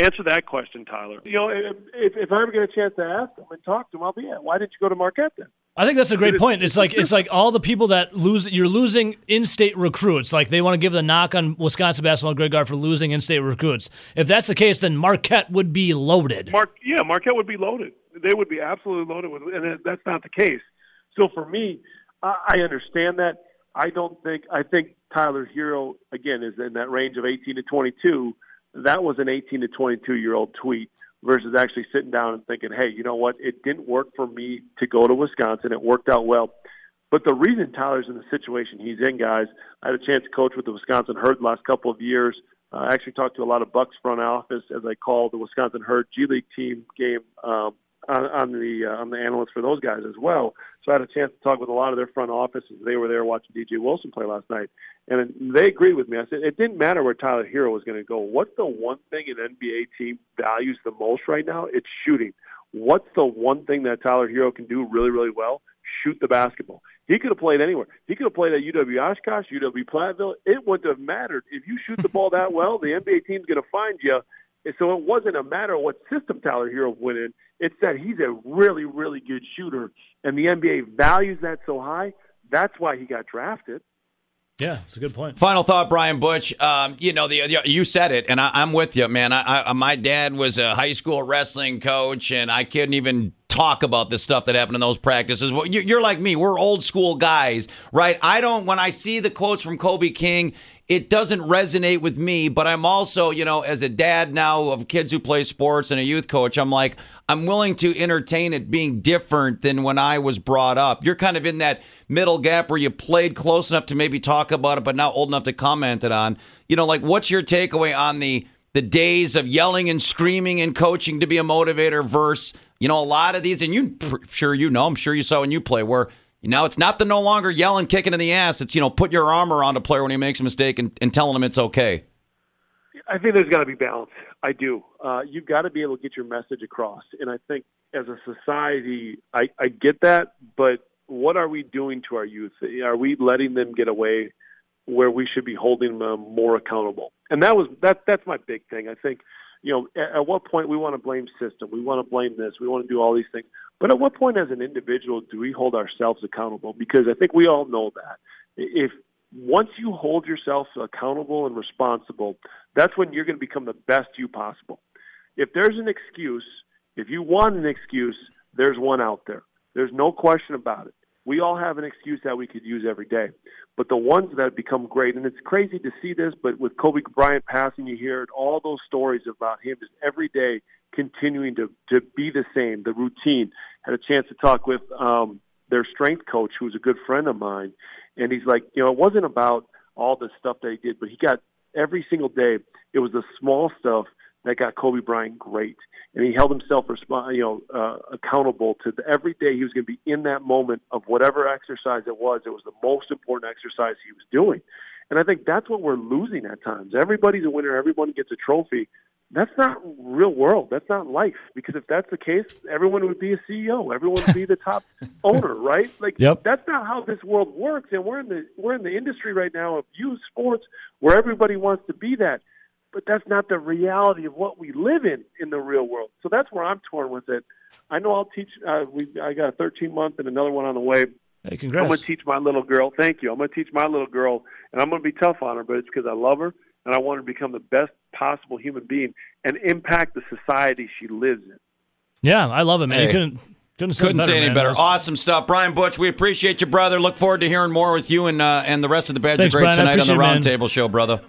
Answer that question, Tyler. You know, if, if I ever get a chance to ask him and talk to him, I'll be at. Why didn't you go to Marquette then? I think that's a great point. It's like it's like all the people that lose. You're losing in-state recruits. Like they want to give the knock on Wisconsin basketball Greg Gard for losing in-state recruits. If that's the case, then Marquette would be loaded. Mark, yeah, Marquette would be loaded. They would be absolutely loaded with, and that's not the case. So for me, I understand that. I don't think. I think Tyler Herro again is in that range of 18 to 22. That was an 18 to 22 year old tweet versus actually sitting down and thinking, hey, you know what? It didn't work for me to go to Wisconsin. It worked out well. But the reason Tyler's in the situation he's in, guys, I had a chance to coach with the Wisconsin Herd the last couple of years. I actually talked to a lot of Bucks front office, as I call the Wisconsin Herd G League team game um, on, on the uh, on the analysts for those guys as well. So I had a chance to talk with a lot of their front offices. They were there watching DJ Wilson play last night, and they agreed with me. I said it didn't matter where Tyler Herro was going to go. What's the one thing an NBA team values the most right now? It's shooting. What's the one thing that Tyler Herro can do really, really well? Shoot the basketball. He could have played anywhere. He could have played at UW Oshkosh, UW Platteville. It wouldn't have mattered. If you shoot the ball that well, the NBA team's going to find you. And so it wasn't a matter of what system Tyler Herro went in. It's that he's a really, really good shooter, and the NBA values that so high. That's why he got drafted. Yeah, it's a good point. Final thought, Brian Butch. Um, you know, the, the, you said it, and I, am with you, man. I, I, my dad was a high school wrestling coach, and I couldn't even talk about the stuff that happened in those practices. You're like me; we're old school guys, right? I don't. When I see the quotes from Kobe King, it doesn't resonate with me, but I'm also, you know, as a dad now of kids who play sports and a youth coach, I'm like, I'm willing to entertain it being different than when I was brought up. You're kind of in that middle gap where you played close enough to maybe talk about it, but not old enough to comment it on. You know, like what's your takeaway on the the days of yelling and screaming and coaching to be a motivator versus, you know, a lot of these, and you sure you know, I'm sure you saw when you play where you now it's not the no longer yelling, kicking in the ass. It's you know put your arm around a player when he makes a mistake and, and telling him it's okay. I think there's got to be balance. I do. Uh, you've got to be able to get your message across, and I think as a society, I, I get that. But what are we doing to our youth? Are we letting them get away where we should be holding them more accountable? And that was that. That's my big thing. I think you know, at, at what point we want to blame system, we want to blame this, we want to do all these things. But at what point, as an individual, do we hold ourselves accountable? Because I think we all know that if once you hold yourself accountable and responsible, that's when you're going to become the best you possible. If there's an excuse, if you want an excuse, there's one out there. There's no question about it. We all have an excuse that we could use every day. But the ones that become great, and it's crazy to see this, but with Kobe Bryant passing, you hear all those stories about him just every day continuing to, to be the same, the routine. Had a chance to talk with um, their strength coach, who's a good friend of mine, and he's like, you know, it wasn't about all the stuff that he did, but he got every single day, it was the small stuff that got Kobe Bryant great. And he held himself resp- you know uh, accountable to the, every day he was going to be in that moment of whatever exercise it was it was the most important exercise he was doing. And i think that's what we're losing at times. Everybody's a winner everyone gets a trophy. That's not real world that's not life. Because if that's the case everyone would be a ceo everyone would be the top owner right? Like yep. that's not how this world works. And we're in the we're in the industry right now of youth sports where everybody wants to be that but that's not the reality of what we live in in the real world. So that's where I'm torn with it. I know I'll teach. Uh, we I got a 13 month and another one on the way. Hey, congrats! I'm going to teach my little girl. Thank you. I'm going to teach my little girl, and I'm going to be tough on her, but it's because I love her and I want her to become the best possible human being and impact the society she lives in. Yeah, I love it, man. Hey. You couldn't couldn't, Couldn't better, say any man. better. Was- Awesome stuff, Brian Butch. We appreciate you, brother. Look forward to hearing more with you and uh, and the rest of the Badger Thanks, Greats Brian. Tonight on the appreciate it. Roundtable Show, brother.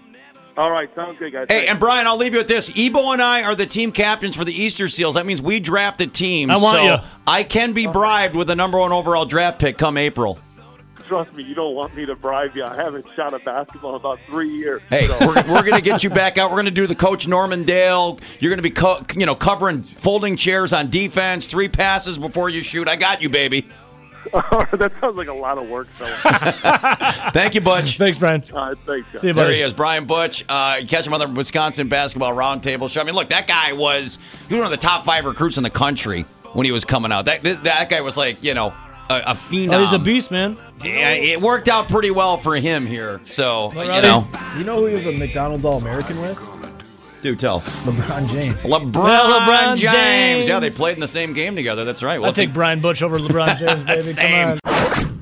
All right, sounds good, guys. Hey, and Brian, I'll leave you with this. Ebo and I are the team captains for the Easter Seals. That means we draft the team. I want so you. I can be bribed with a number one overall draft pick come April. Trust me, you don't want me to bribe you. I haven't shot a basketball in about three years. Hey, so. we're, we're going to get you back out. We're going to do the Coach Norman Dale. You're going to be, co- you know, covering folding chairs on defense, three passes before you shoot. I got you, baby. that sounds like a lot of work, fella. Thank you, Butch. Thanks, Brian. All right, thanks, guys. See you, There he is, Brian Butch. Uh, you catch him on the Wisconsin Basketball Roundtable Show. I mean, look, that guy was he was one of the top five recruits in the country when he was coming out. That that, that guy was like, you know, a, a phenom. Oh, he's a beast, man. Yeah, it worked out pretty well for him here. So, you know, You know who he was a McDonald's All American with? Do tell. LeBron James. LeBron, Yeah, LeBron James. James. Yeah, they played in the same game together. That's right. I'll take Brian Butch over LeBron James, baby. Same. Come on.